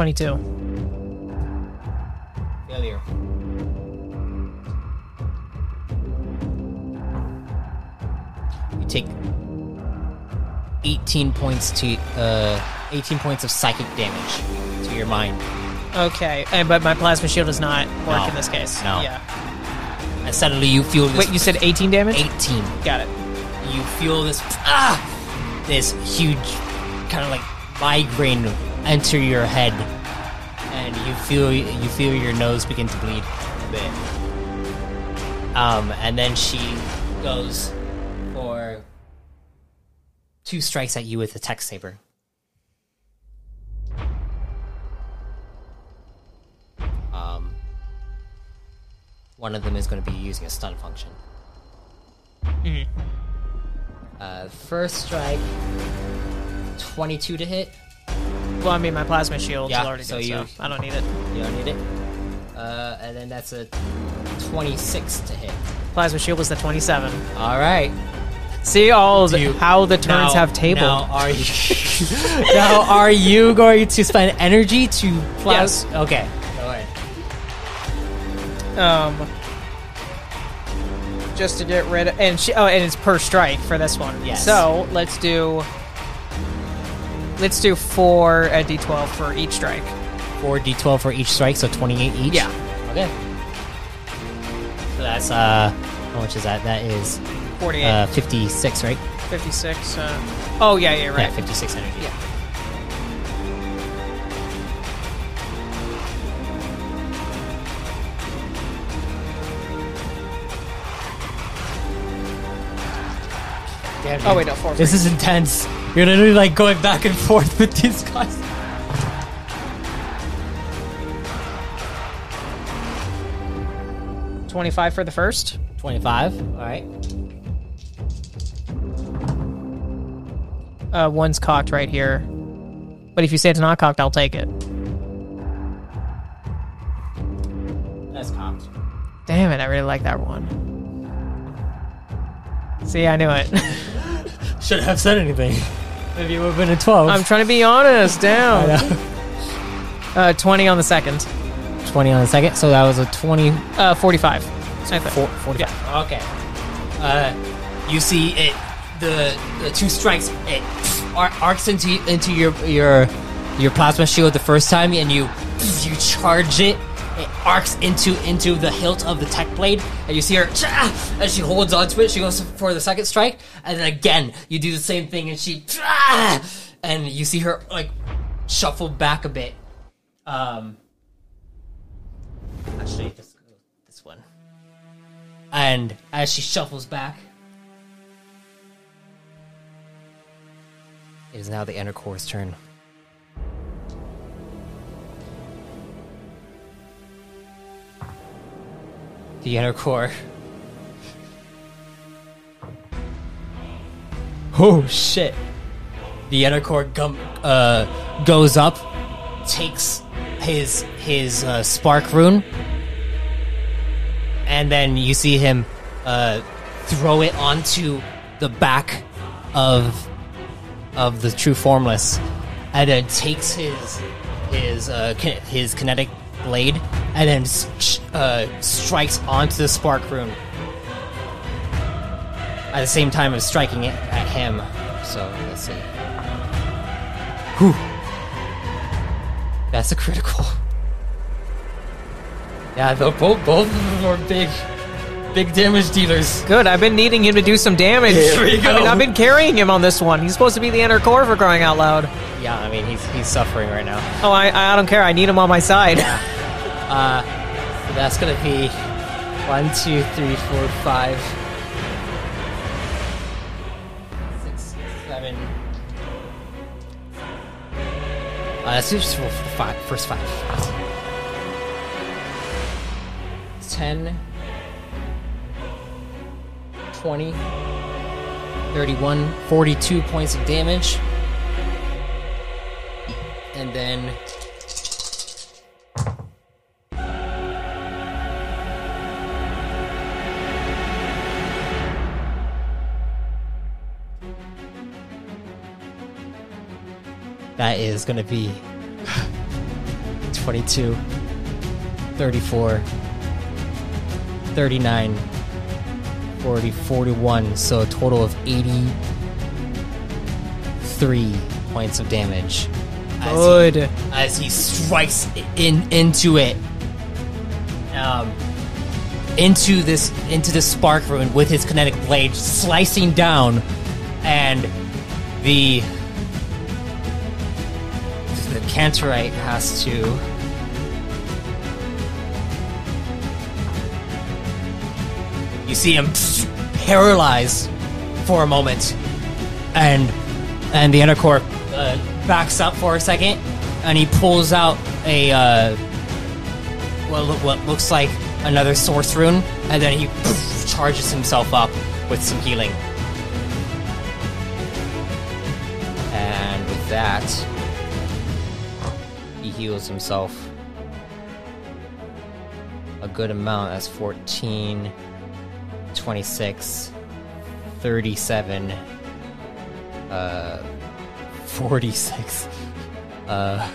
Twenty-two. Failure. You take 18 points to uh 18 points of psychic damage to your mind. Okay, and but my plasma shield does not work No. in this case. No. Yeah. And suddenly you feel this Wait, you said 18 damage? 18. Got it. You feel this ah this huge kind of like migraine enter your head and you feel you feel your nose begin to bleed a bit. Um and then she goes for two strikes at you with a tech saber. Um one of them is going to be using a stun function. Hmm. Uh, first strike, 22 to hit. Well, I mean, my plasma shield Yeah, is already so good, you- so I don't need it. You don't need it. Uh, and then that's a 26 to hit. Plasma shield was the 27. All right. See all the, you- how the turns Now- have tabled. Now are you? now are you going to spend energy to plus? Yes. Okay. Go ahead. Um, just to get rid of, and she, oh, and it's per strike for this one. Yes. So let's do, let's do four at d12 for each strike. Four d12 for each strike, so 28 each. Yeah. Okay. So that's uh, how much is that? That is 48, uh 56, right? 56. Uh, oh yeah, yeah, right. Yeah, 56 energy. Yeah. Oh wait, no, four. This is intense. You're literally like going back and forth with these guys. Twenty-five for the first. 25. All right. Uh, one's cocked right here. But if you say it's not cocked, I'll take it. That's cocked. Damn it, I really like that one. See, I knew it. Shouldn't have said anything. Maybe it would have been a 12. I'm trying to be honest. Down. Uh, 20 on the second. 20 on the second, so that was a 20. Uh, 45. I think. Four, 45. Okay. Uh, you see it, the, the two strikes, it arcs into into your your your plasma shield the first time, and you you charge it. It arcs into into the hilt of the tech blade, and you see her as she holds onto it. She goes for the second strike, and then again you do the same thing, and she and you see her like shuffle back a bit. Um, actually, this this one. And as she shuffles back, it is now the inner core's turn. The inner core. Oh shit! The inner core gum, uh, goes up, takes his his uh, spark rune, and then you see him uh, throw it onto the back of of the true formless, and then takes his his uh, his kinetic blade, and then uh, strikes onto the spark rune at the same time as striking it at him. So let's see. Whew. That's a critical. Yeah, though both both of them are big, big damage dealers. Good. I've been needing him to do some damage. Here we I mean. I've been carrying him on this one. He's supposed to be the inner core for crying out loud. Yeah, I mean he's he's suffering right now. Oh, I, I don't care. I need him on my side. Uh, so that's gonna be one, two, three, four, five, six, seven, let's do just for five, first five. 10, 20, 31, 42 points of damage. And then. That is going to be 22, 34, 39, 40, 41. So a total of 83 points of damage. as he- Good. as he strikes in into it um into this into the spark rune with his kinetic blade slicing down and the the cantorite has to you see him paralyzed for a moment and and the Endercore uh, backs up for a second, and he pulls out a uh, what, loo- what looks like another source rune, and then he charges himself up with some healing. And with that, he heals himself a good amount. That's 14, 26, 37 uh 46 uh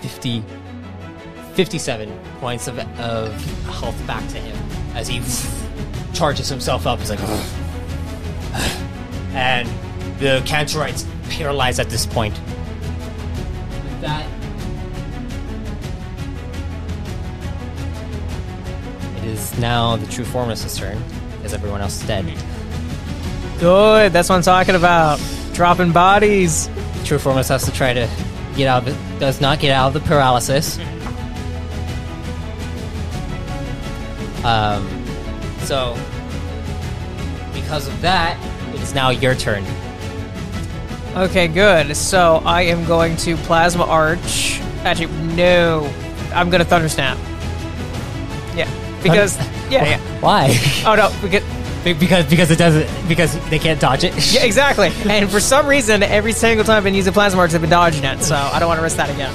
50 57 points of, of health back to him as he charges himself up. He's like and the cantorite's paralyzed at this point. With that it is now the true formless's turn as everyone else is dead Good. That's what I'm talking about. Dropping bodies. True Formless has to try to get out of it. Does not get out of the paralysis. Um, so because of that, it's now your turn. Okay, good. So I am going to Plasma Arch. Actually, no. I'm going to Thunder Snap. Yeah. Because, yeah, yeah. Why? Oh, no. Because, because because it doesn't because they can't dodge it. yeah, exactly. And for some reason, every single time I've been using Plasma Arch, I've been dodging it. So I don't want to risk that again.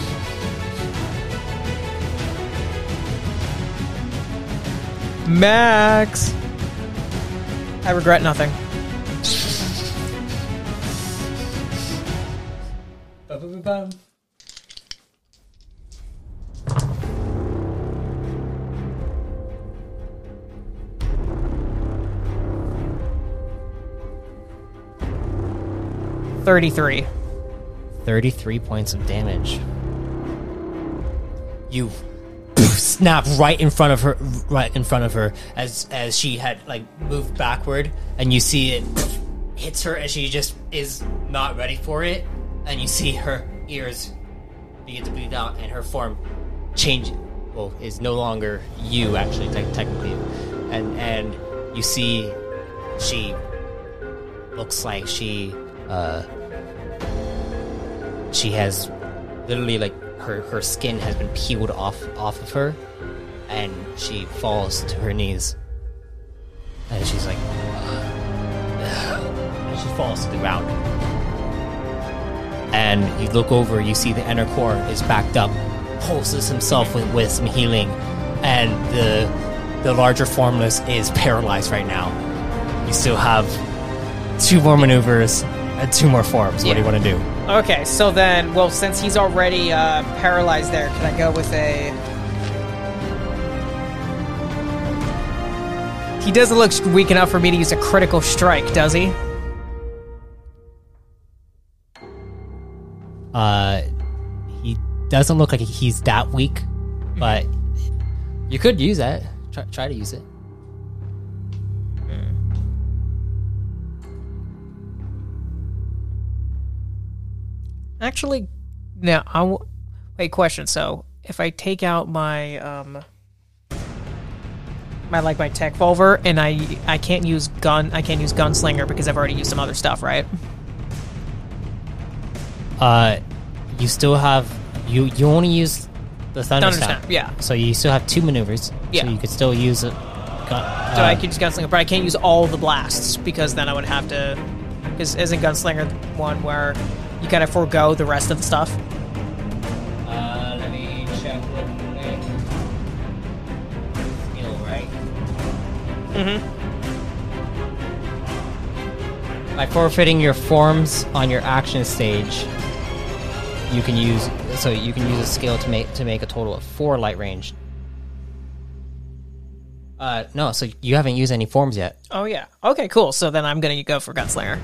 Max. I regret nothing. Thirty-three. 33 33 points of damage. You snap right in front of her right in front of her as as she had like moved backward and you see it hits her and she just is not ready for it and you see her ears begin to bleed out and her form change well is no longer you actually te- technically and and you see she looks like she uh she has literally like her her skin has been peeled off off of her and she falls to her knees. And she's like and she falls to the ground. And you look over you see the inner core is backed up pulses himself with, with some healing and the the larger formless is paralyzed right now. You still have two more maneuvers and two more forms what do you want to do Okay, so then, well, since he's already uh, paralyzed there, can I go with a? He doesn't look weak enough for me to use a critical strike, does he? Uh, he doesn't look like he's that weak, but you could use that. Try, try to use it. Actually, no. I w- wait. Question. So, if I take out my um, my like my tech volver, and I I can't use gun, I can't use gunslinger because I've already used some other stuff, right? Uh, you still have you you only use the thunder, snap. yeah. So you still have two maneuvers. Yeah. So you could still use it. Gun, So uh, I could use Gunslinger, but I can't use all the blasts because then I would have to. Because isn't Gunslinger one where of forego the rest of the stuff? Uh, let me check real quick. Skill, right? Mm-hmm. By forfeiting your forms on your action stage, you can use so you can use a skill to make to make a total of four light range. Uh, no, so you haven't used any forms yet. Oh yeah. Okay, cool. So then I'm gonna go for Gunslinger.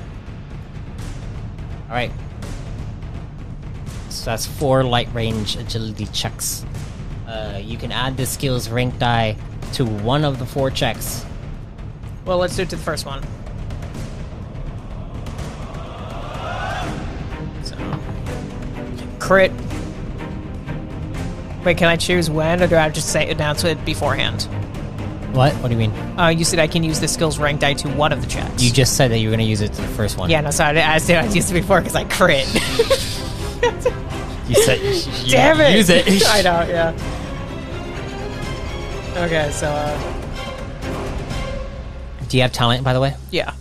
All right. So that's four light range agility checks. Uh, you can add the skill's rank die to one of the four checks. Well, let's do it to the first one. So, crit. Wait, can I choose when, or do I have to just say announce it beforehand? What? What do you mean? Uh, you said I can use the skills rank die to one of the checks. You just said that you were going to use it to the first one. yeah, no, sorry. I said I used it before because I crit. You said you Damn it! use it. I know. Yeah. Okay, so uh, Do you have talent, by the way? yeah.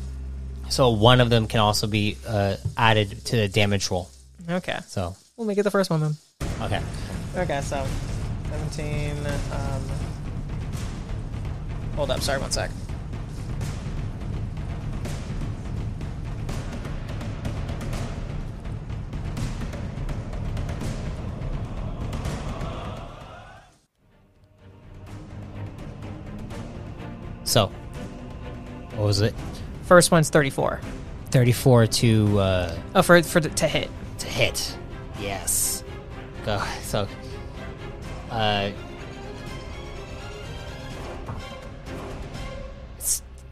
So one of them can also be uh, added to the damage roll. Okay, So we'll make it the first one then. okay. Okay, so 17. Um, hold up, sorry, one sec. So what was it? First one's 34. Thirty-four to uh, Oh, for for the, to hit. to hit. Yes. Go. So, uh,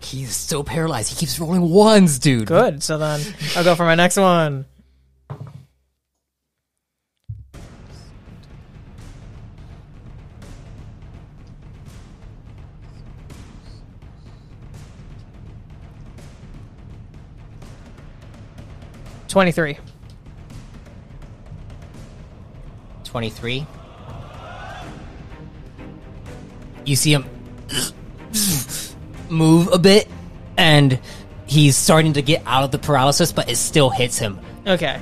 he's still paralyzed. He keeps rolling ones, dude. Good. So then I'll go for my next one. Twenty-three. Twenty-three. You see him move a bit, and he's starting to get out of the paralysis, but it still hits him. Okay.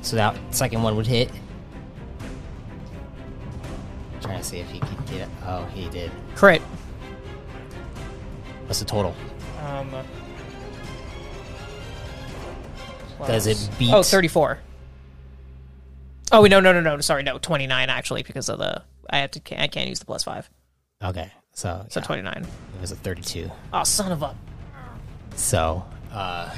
So that second one would hit. trying to see if he could get it. Oh, he did. Crit. What's the total? Does it beat? Oh, 34. Oh, wait, no, no, no, no. Sorry, no, 29 actually because of the I have to I can't use the plus 5. Okay, so So yeah, 29. it was a thirty-two. Oh, son of a So, uh,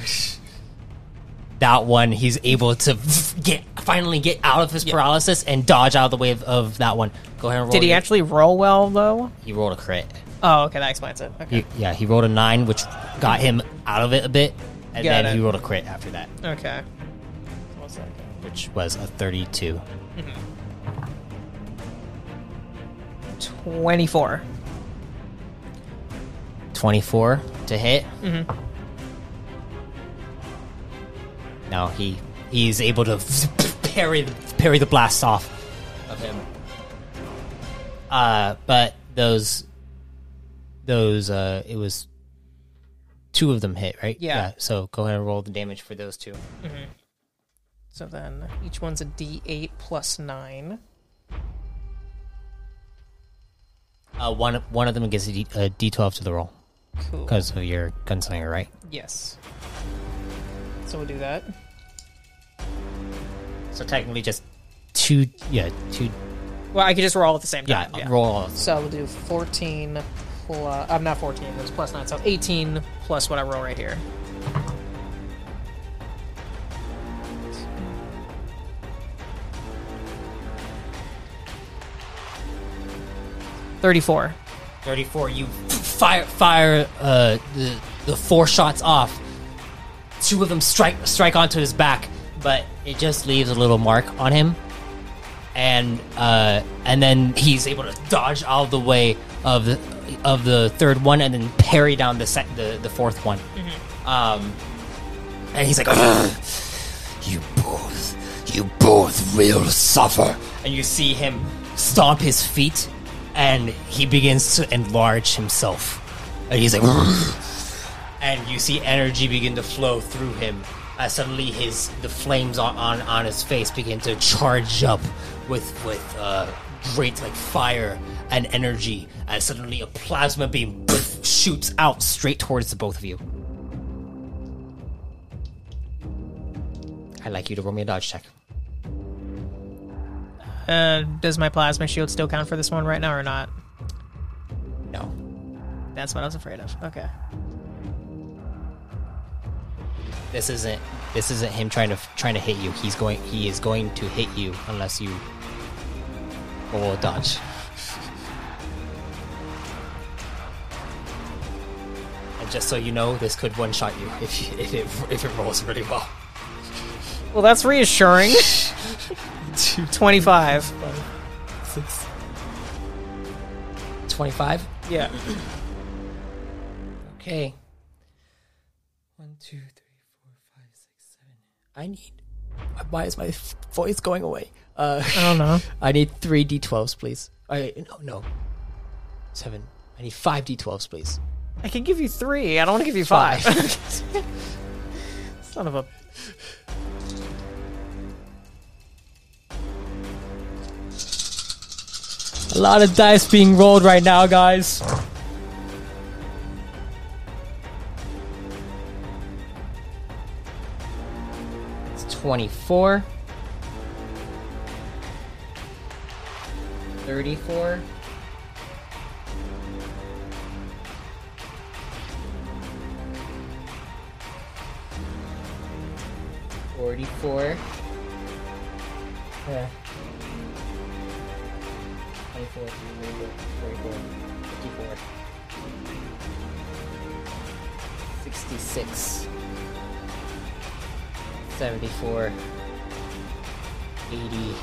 that one, he's able to get finally get out of his Yeah. paralysis and dodge out of the way of, of that one. Go ahead and roll. Did he your- actually roll well though? He rolled a crit. Oh, okay, that explains it. Okay. He, yeah, he rolled a nine, which got him out of it a bit, and Got then it. he rolled a crit after that, Okay. One second. which was a thirty-two. 24. 24 to hit. Mm-hmm. Now he he's able to parry parry the blast off of him. Uh, but those those uh, it was two of them hit, right? Yeah. So go ahead and roll the damage for those two. So then each one's a d8 plus 9. Uh, one one of them gets a, D, a d12 to the roll Cool. because of your gunslinger, right? Yes. So we'll do that. So technically, just two. Yeah, two. Well, I could just roll at the same time. Yeah, time. roll. all- So we'll do 14 plus. I'm not 14, it was plus 9. So 18 plus what I roll right here. Thirty-four. 34 you fire fire uh, the the four shots off two of them strike strike onto his back but it just leaves a little mark on him and uh, and then he's able to dodge out of the way of the of the third one and then parry down the the, the fourth one. Um and he's like "Ugh, You both, You both will suffer. and you see him stomp his feet and he begins to enlarge himself. And he's like and you see energy begin to flow through him suddenly his the flames on, on, on his face begin to charge up with with uh, great like fire and energy as suddenly a plasma beam shoots out straight towards the both of you i'd like you to roll me a dodge check Uh, does my plasma shield still count for this one right now or not? no That's what I was afraid of. Okay. This isn't this isn't him trying to trying to hit you. He's going he is going to hit you unless you a dodge. And just so you know, this could one shot you if you, if it if it rolls really well. Well, that's reassuring. 25. Twenty five. Yeah. Okay. One, two, three, four, five, six, seven. I need. Why is my voice going away? Uh, I don't know. I need three d12s, please. I no no. Seven. I need five d12s, please. I can give you three. I don't want to give you five. Son of a. A lot of dice being rolled right now, guys. It's 24. 34. Forty-four. Yeah. 24, 44, 54, 66, 74, 80,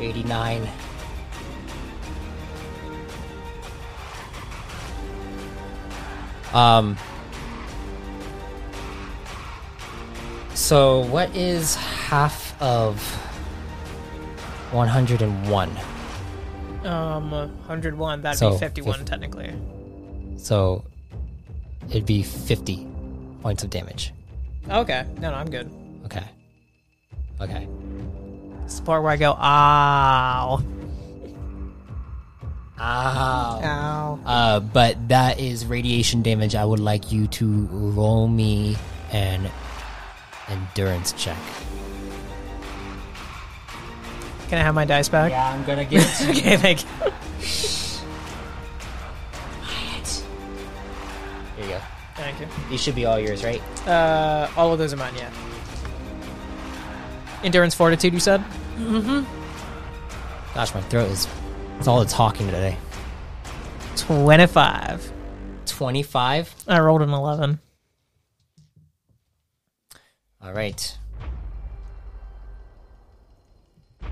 89. Um. So, what is half of 101? Um, 101. That'd So, be 51 fif- technically. So it'd be 50 points of damage. Okay. No, no, I'm good. Okay. Okay. It's the part where I go, ow. Ow. Ow. Uh, but that is radiation damage. I would like you to roll me an endurance check. Can I have my dice back? Yeah, I'm gonna get you. okay, thank you. Here you go. Thank you. These should be all yours, right? Uh, all of those are mine, yeah. Endurance fortitude, you said? Mm-hmm. Gosh, my throat is. It's all the talking today. 25. 25. I rolled an 11. All right.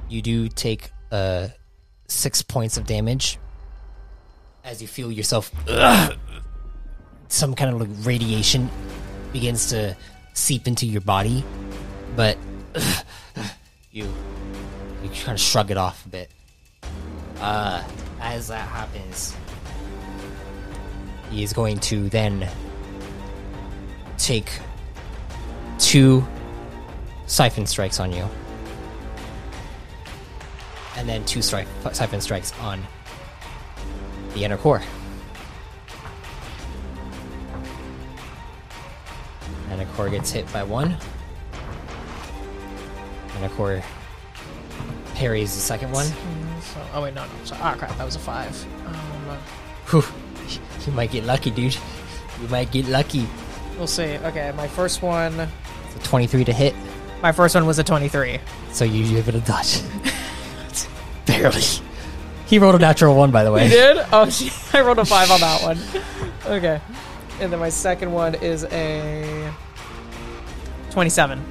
You do take uh six points of damage as you feel yourself. some kind of like radiation begins to seep into your body, but you you kind of shrug it off a bit. Uh, as that happens, he is going to then take two siphon strikes on you, and then two strike siphon strikes on the inner core. And a core gets hit by one. And a core parries the second one. So, oh, wait, no, no. So, ah, crap, that was a 5. Um, Whew. You might get lucky, dude. You might get lucky. we'll see. Okay, my first one. So 23 to hit, My first one was a 23. so you give it a dodge. Barely. He rolled a natural one, by the way. You did? Oh, gee, I rolled a 5 on that one. Okay. And then my second one is a 27.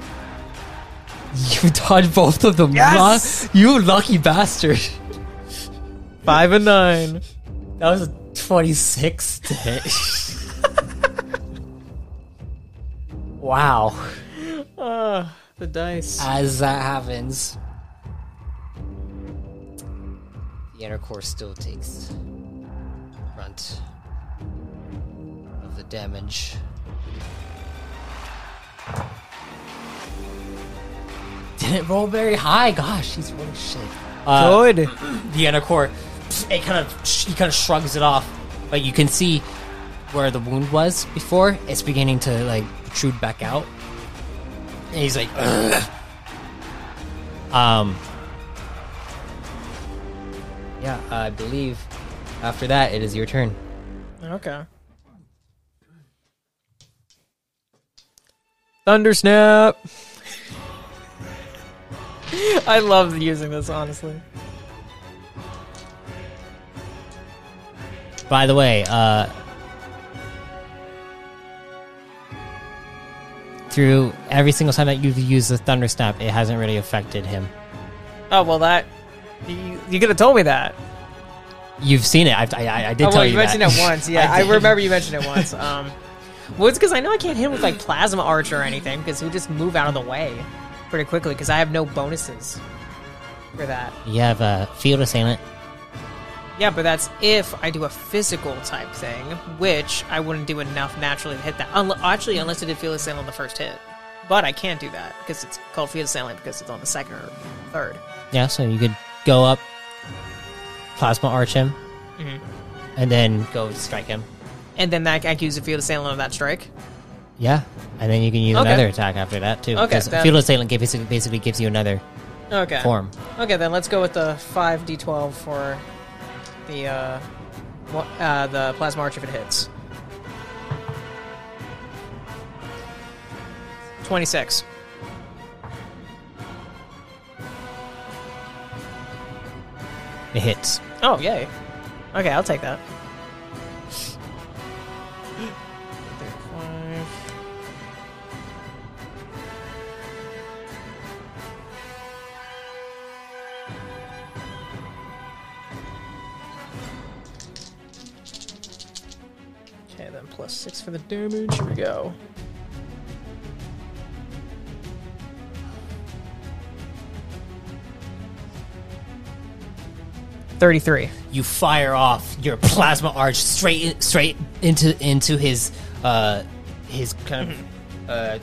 You dodged both of them. Yes! Lu- you lucky bastard. 5 and 9. That was a 26 to hit. wow. Uh, The dice. As that happens, the inner core still takes brunt of the damage. Didn't roll very high. Gosh, he's rolling shit. Uh, Good. the inner core, it kind of he kind of shrugs it off, but you can see where the wound was before. It's beginning to like protrude back out, and he's like, "Ugh." um, yeah, I believe after that it is your turn. Okay. Thundersnap. I love using this, honestly. By the way, uh, through every single time that you've used the thunder snap, it hasn't really affected him. Oh well, that you, you could have told me that. You've seen it. I've, I, I, I did oh, tell well, you you mentioned that. it once. Yeah, I, did. remember you mentioned it once. Um, well, it's because I know I can't hit him with like plasma arch or anything because he'll just move out of the way pretty quickly because I have no bonuses for that. You have a field assailant. Yeah, but that's if I do a physical type thing, which I wouldn't do enough naturally to hit that. Actually, unless I did field assailant on the first hit. But I can't do that because it's called field assailant because it's on the second or third. Yeah, so you could go up, plasma arch him, Mhm. and then go strike him. And then that, I can use a field assailant on that strike. Yeah, and then you can use Okay. another attack after that too. Okay, because then- field assailant basically, basically gives you another Okay. form. Okay, then let's go with the five d12 for the uh, uh, the plasma arch if it hits. Twenty-six. It hits. Oh, yay. Okay, I'll take that. Plus six for the damage. Here we go. Thirty-three. You fire off your plasma arch straight in, straight into into his uh his kind of uh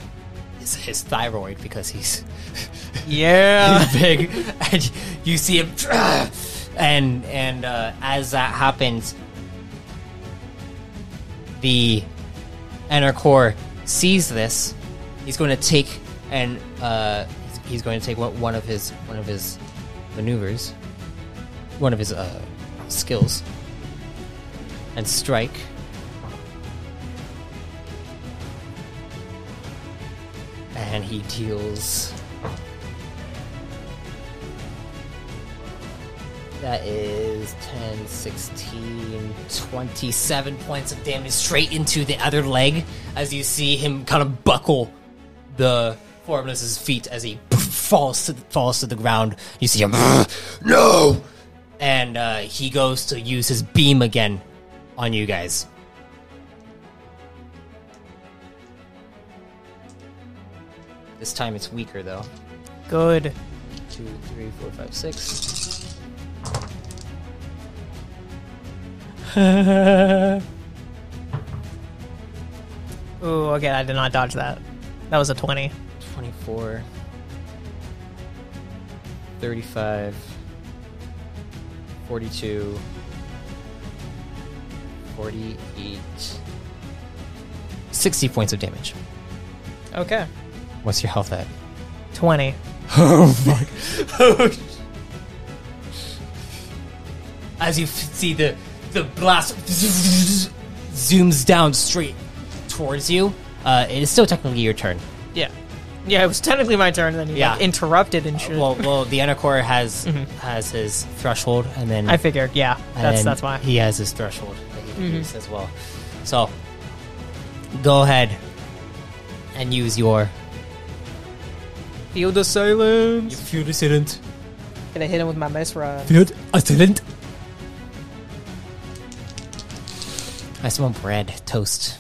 his, his thyroid because he's Yeah. he's big, and you see him, and and uh, as that happens, the core sees this. He's going to take and uh, he's, going to take one of his one of his maneuvers, one of his uh, skills, and strike. And he deals That is 10, 16, 27 points of damage straight into the other leg as you see him kind of buckle the Formless's feet as he falls to the, falls to the ground. You see him, no! And uh, he goes to use his beam again on you guys. This time it's weaker though. Good. Two, three, four, five, six. Ooh, okay, I did not dodge that. That was a 20. 24 35 42 48 60 points of damage Okay. what's your health at 20. as you f- see the the blast zooms down straight towards you uh, it is still technically your turn Yeah. Yeah, it was technically my turn, and then you Yeah. like, interrupted and uh, shit. well well the Anacore has mm-hmm. has his threshold and then I figured, yeah. And That's then that's why. he has his threshold that he can mm-hmm. use as well. So go ahead and use your Field assailant. field assailant. Gonna hit him with my Mesra. Field assailant. I smell want bread, toast.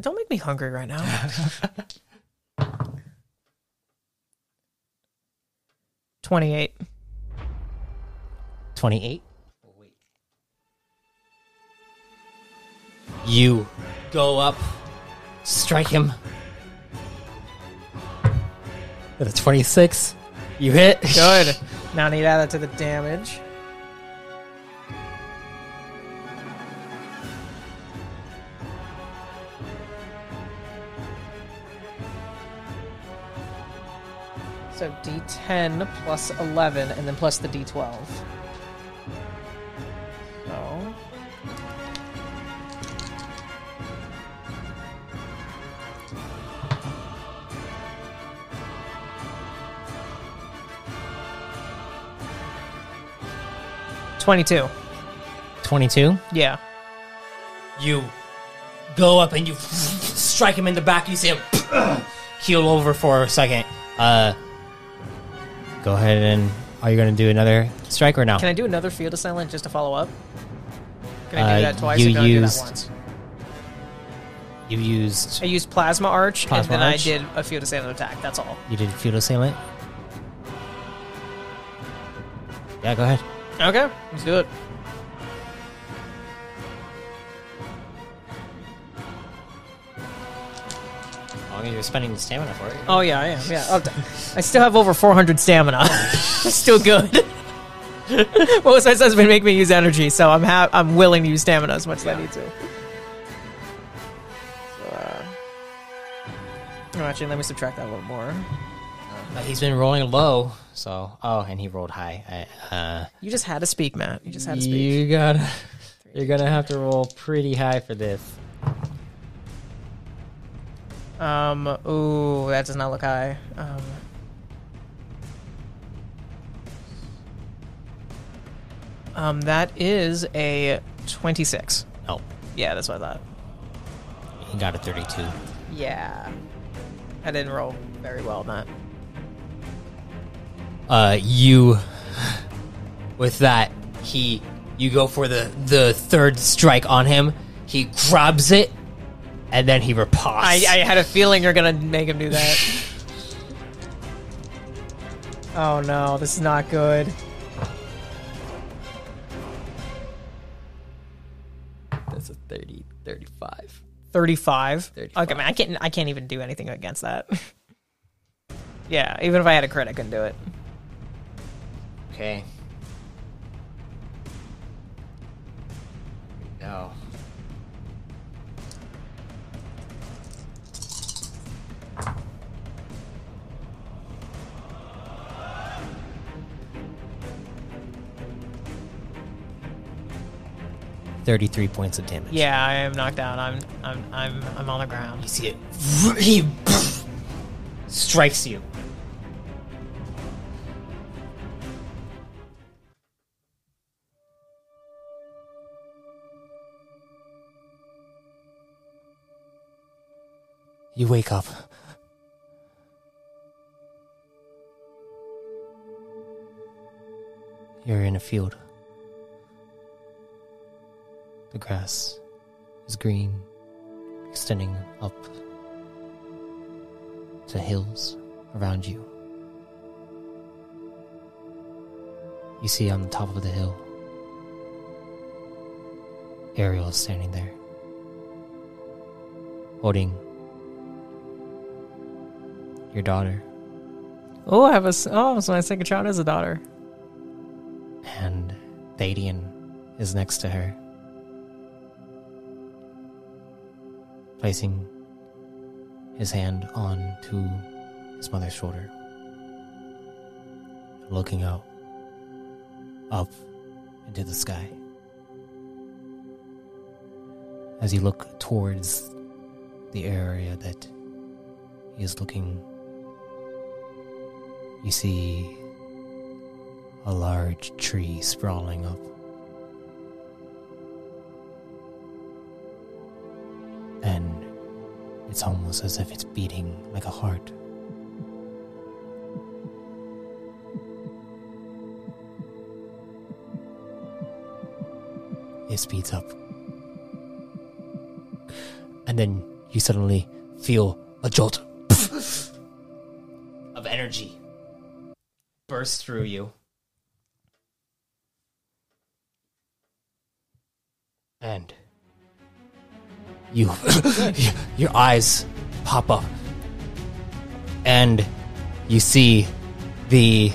Don't make me hungry right now. 28. 28. You go up, strike him. With a 26, you hit. Good. Now I need to add that to the damage. So D10 plus 11, and then plus the D12. So. Twenty-two. 22. Yeah. You go up and you strike him in the back. You see him keel over for a second. Uh, go ahead and are you going to do another strike or no? Can I do another field assailant just to follow up? Can I Uh, do that twice? you or can I do that used- once? you used I used plasma arch, Plasma and then Arch? I did a field assailant attack. That's all. you did field assailant. Yeah, go ahead. Okay, let's do it. Spending the stamina for it. Oh yeah, I am. Yeah, I'll d- I still have over 400 stamina. still good. well, besides that's been making me use energy, so I'm ha- I'm willing to use stamina as much as I need to. So, uh, oh, actually, let me subtract that a little more. Uh, he's been rolling low, so oh, and he rolled high. I, uh, You just had to speak, Matt. You just had to speak. you gotta, you're gonna have to roll pretty high for this. Um. Ooh, that does not look high. Um. Um, that is a 26. Oh, Yeah, that's what I thought. he got a 32. Yeah. I didn't roll very well on that. uh, you with that he you go for the the third strike on him he grabs it and then he riposts I, I had a feeling you're gonna make him do that. oh no, this is not good. that's a 30 35 35. 35. Okay, man, I can't. I can't even do anything against that. yeah, even if I had a crit, I couldn't do it. okay no Thirty-three points of damage. Yeah, I am knocked out. I'm. I'm. I'm. I'm on the ground. You see it. He strikes you. You wake up. You're in a field. The grass is green, extending up to hills around you. You see on the top of the hill, Ariel is standing there, holding your daughter, Oh, I have a. Oh, so my second child is a daughter. and Thadian is next to her, placing his hand on to his mother's shoulder, looking out up into the sky. As you look towards the area that he is looking, you see a large tree sprawling up. It's almost as if it's beating like a heart. It speeds up. And then you suddenly feel a jolt of energy burst through you. You your eyes pop up and you see the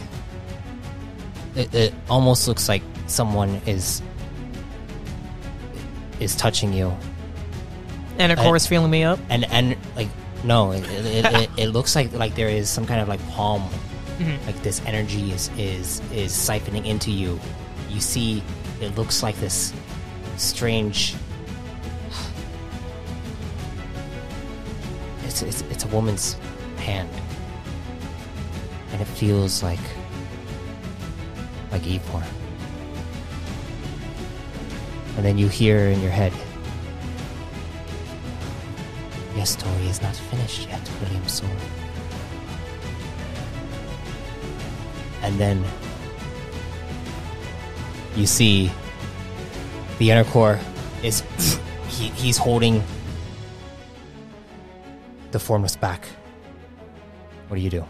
it, it almost looks like someone is is touching you. And of I- course, feeling me up. and and like no it, it, it, it looks like like there is some kind of like palm. Mm-hmm. Like this energy is is is siphoning into you. You see it looks like this strange it's it's, it's a woman's hand and it feels like like Evor and then you hear in your head your story is not finished yet, William Sor. And then you see the inner core is he, he's holding the formless back. What do you do?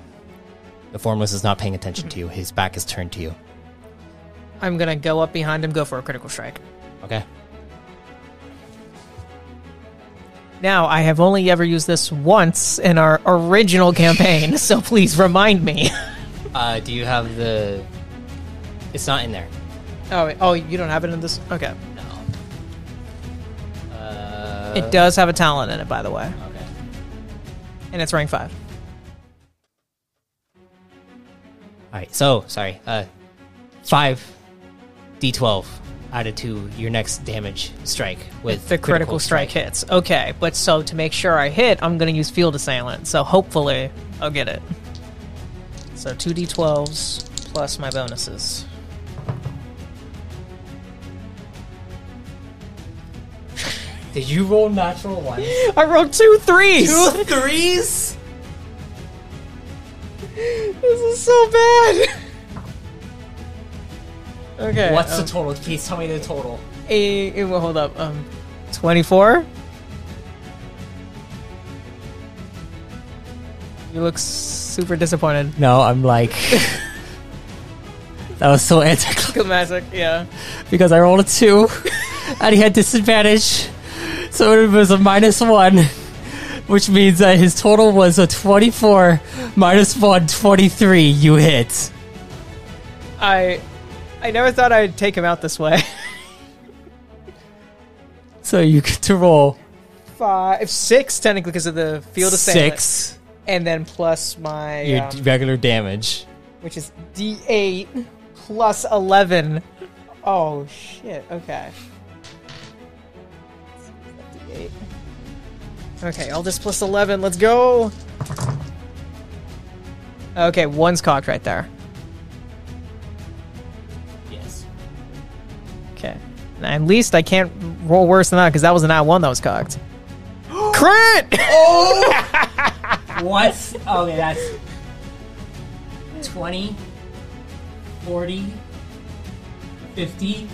The formless is not paying attention to you. His back is turned to you. I'm gonna go up behind him, go for a critical strike. Okay. Now, I have only ever used this once in our original campaign, so please remind me. Uh, do you have the? It's not in there. oh, oh, you don't have it in this? Okay. No. Uh, It does have a talent in it, by the way, Okay. And it's rank five. All right. So sorry. Uh, five d12 added to your next damage strike with The critical, strike, hits. Okay, but so to make sure I hit, I'm gonna use field assailant. So hopefully, I'll get it. So two d12s plus my bonuses. Did you roll natural one? I rolled two threes. Two threes. This is so bad. okay. What's um, the total? Please tell me the total. a, a- well, hold up. Um, twenty-four. You look super disappointed. No, I'm like. that was so anticlimactic yeah. because I rolled a two, and he had disadvantage, so it was a minus one, which means that his total was a 24 minus one, 23. You hit. I, I never thought I'd take him out this way. So you get to roll Five, six technically because of the field of six and then plus my your um, regular damage. which is D8 plus 11. Oh, shit. Okay. Okay, all this plus 11. Let's go. Okay, one's cocked right there. Yes. Okay. At least I can't roll worse than that because that was an at one that was cocked. Crit! Oh! What? Okay, that's 20, 40, 50,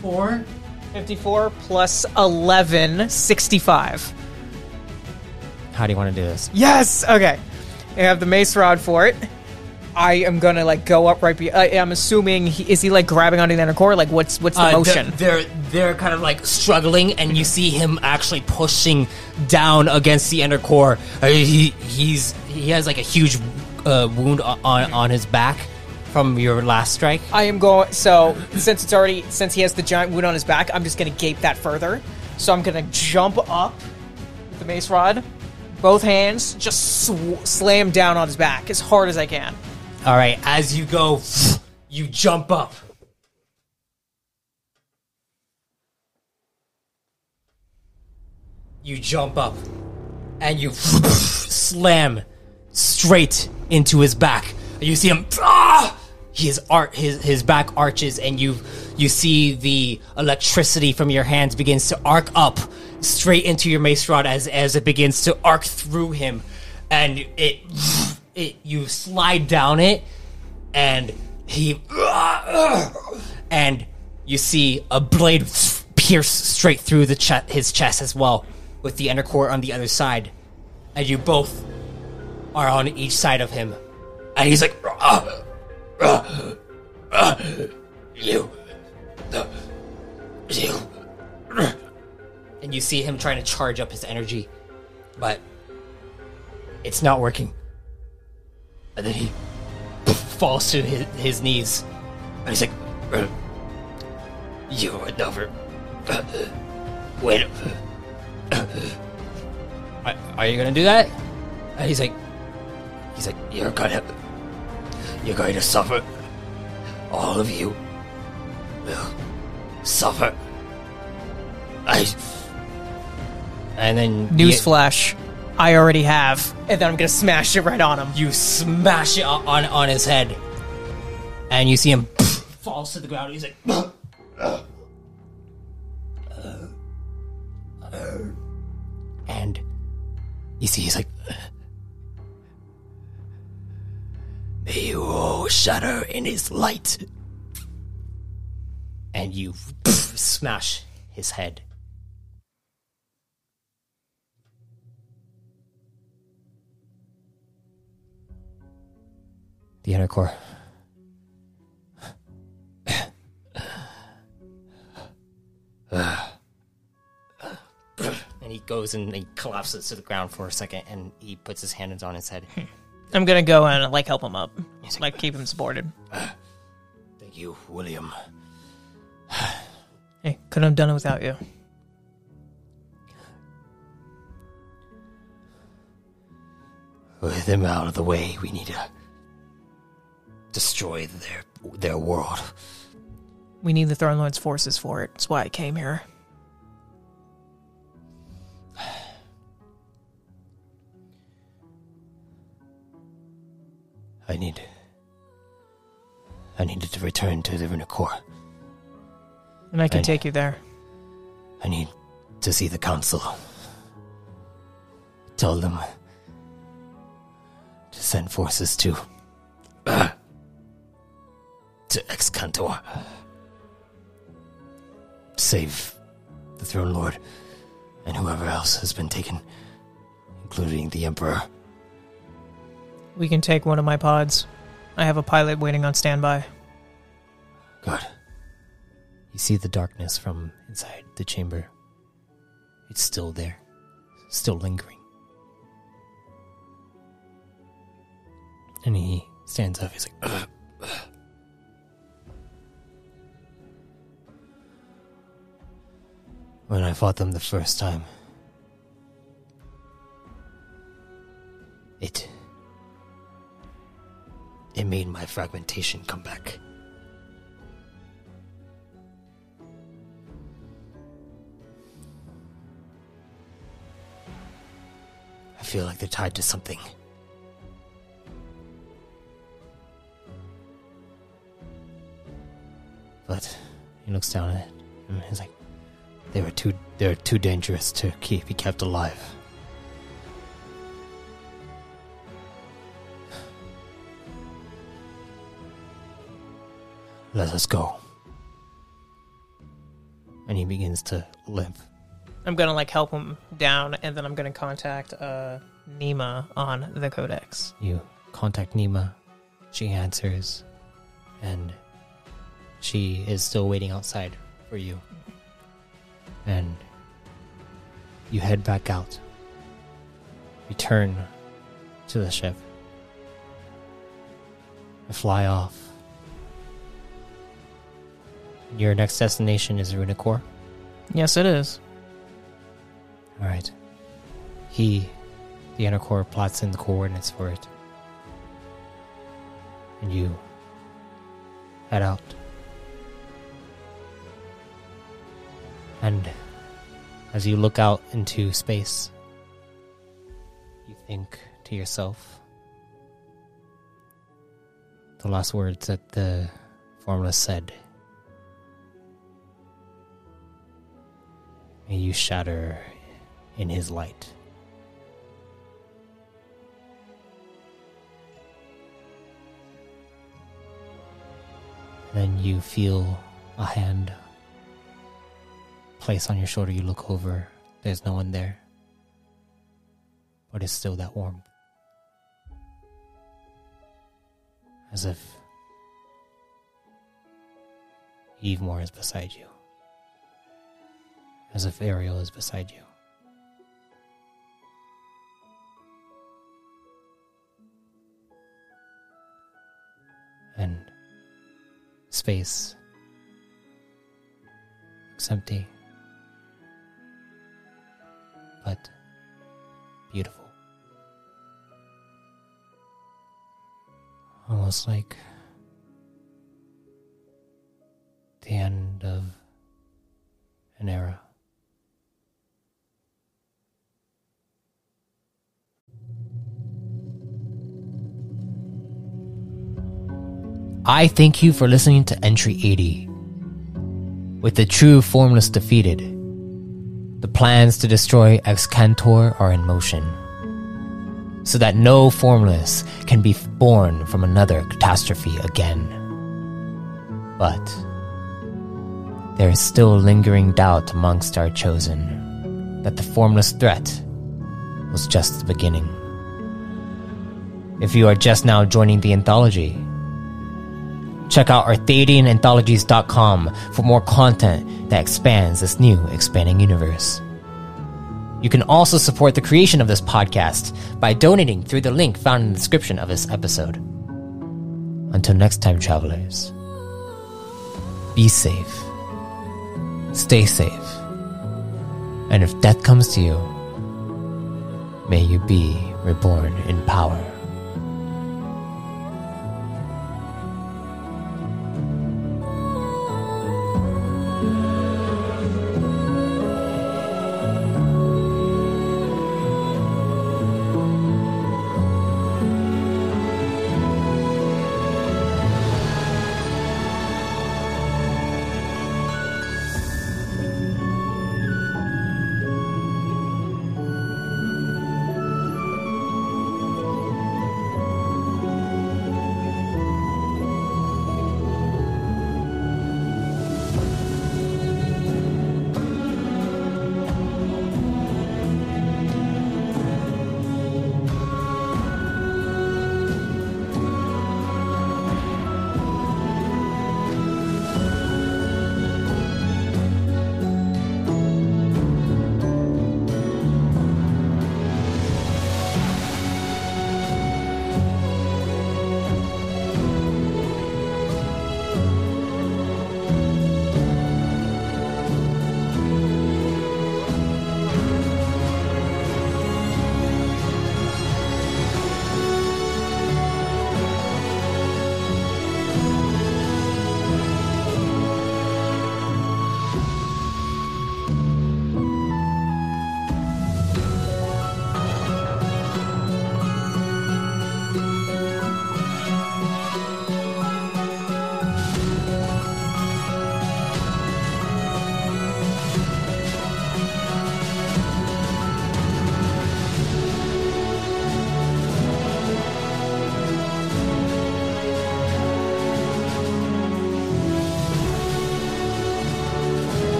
4. 54 plus 11, 65. How do you want to do this? Yes. Okay. I have the mace rod for it. I am gonna like go up right. Be- I, I'm assuming he, is he like grabbing onto the inner core? Like what's what's the Uh, motion? They're, they're they're kind of like struggling, and you see him actually pushing down against the inner core. Uh, he he's he has like a huge uh, wound on on his back from your last strike. I am going. So since it's already since he has the giant wound on his back, I'm just gonna gape that further. So I'm gonna jump up with the mace rod, both hands, just sw- slam down on his back as hard as I can. All right, as you go, you jump up. You jump up and you slam straight into his back. You see him ah! his art his his back arches and you you see the electricity from your hands begins to arc up straight into your mace rod as as it begins to arc through him and it it you slide down it and he and you see a blade pierce straight through the che- his chest as well with the inner core on the other side and you both are on each side of him and he's like "Ah!" You. The. You. And you see him trying to charge up his energy, but it's not working. And then he falls to his, his knees, and he's like, uh, You are never. uh, Wait. are, "Are you gonna do that?" And he's like, He's like, You're gonna. You're going to suffer. All of you will suffer. I. and then Newsflash. I already have. And then I'm gonna smash it right on him. you, smash it on on his head, and you see him falls to the ground. He's like, and you see he's like. May you all shatter in his light. And you smash his head. The inner core. and he goes and he collapses to the ground for a second and he puts his hands on his head. Hmm. I'm gonna go and like help him up. Like keep him supported. Thank you, William. Hey, couldn't have done it without you. With them out of the way, we need to destroy their their world. We need the Throne Lord's forces for it. That's why I came here. I need. I needed to return to the Runakor. And I can And- take you there. I need to see the council. Tell them to send forces to. Uh, to Excantor. Save the Throne Lord and whoever else has been taken, including the Emperor. We can take one of my pods. I have a pilot waiting on standby. Good. You see the darkness from inside the chamber. It's still there, still lingering. And he stands up. He's like, "Ugh." When I fought them the first time, it. It made my fragmentation come back. Feel like they're tied to something. But he looks down at it and he's like, they were too they were too dangerous to keep be kept alive. Let us go. And he begins to limp. I'm gonna like help him down, and then I'm gonna contact uh, Nima on the Codex. You contact Nima. She answers, and she is still waiting outside for you. And you head back out. Return to the ship. And fly off. Your next destination is Runicor. Yes, it is. All right. He, the inner core, plots in the coordinates for it. And you head out. And as you look out into space, you think to yourself the last words that the formless said. May you shatter in his light. Then you feel a hand place on your shoulder. You look over, there's no one there, but it's still that warmth. As if Evemore is beside you. As if Ariel is beside you. And space looks empty, but beautiful. Almost like the end of an era. I thank you for listening to Entry 80. With the true formless defeated, the plans to destroy Excantor are in motion, so that no formless can be born from another catastrophe again. But there is still lingering doubt amongst our chosen that the formless threat was just the beginning. If you are just now joining the anthology, check out ArthadianAnthologies.com for more content that expands this new expanding universe. You can also support the creation of this podcast by donating through the link found in the description of this episode. Until next time, travelers, be safe, stay safe, and if death comes to you, may you be reborn in power.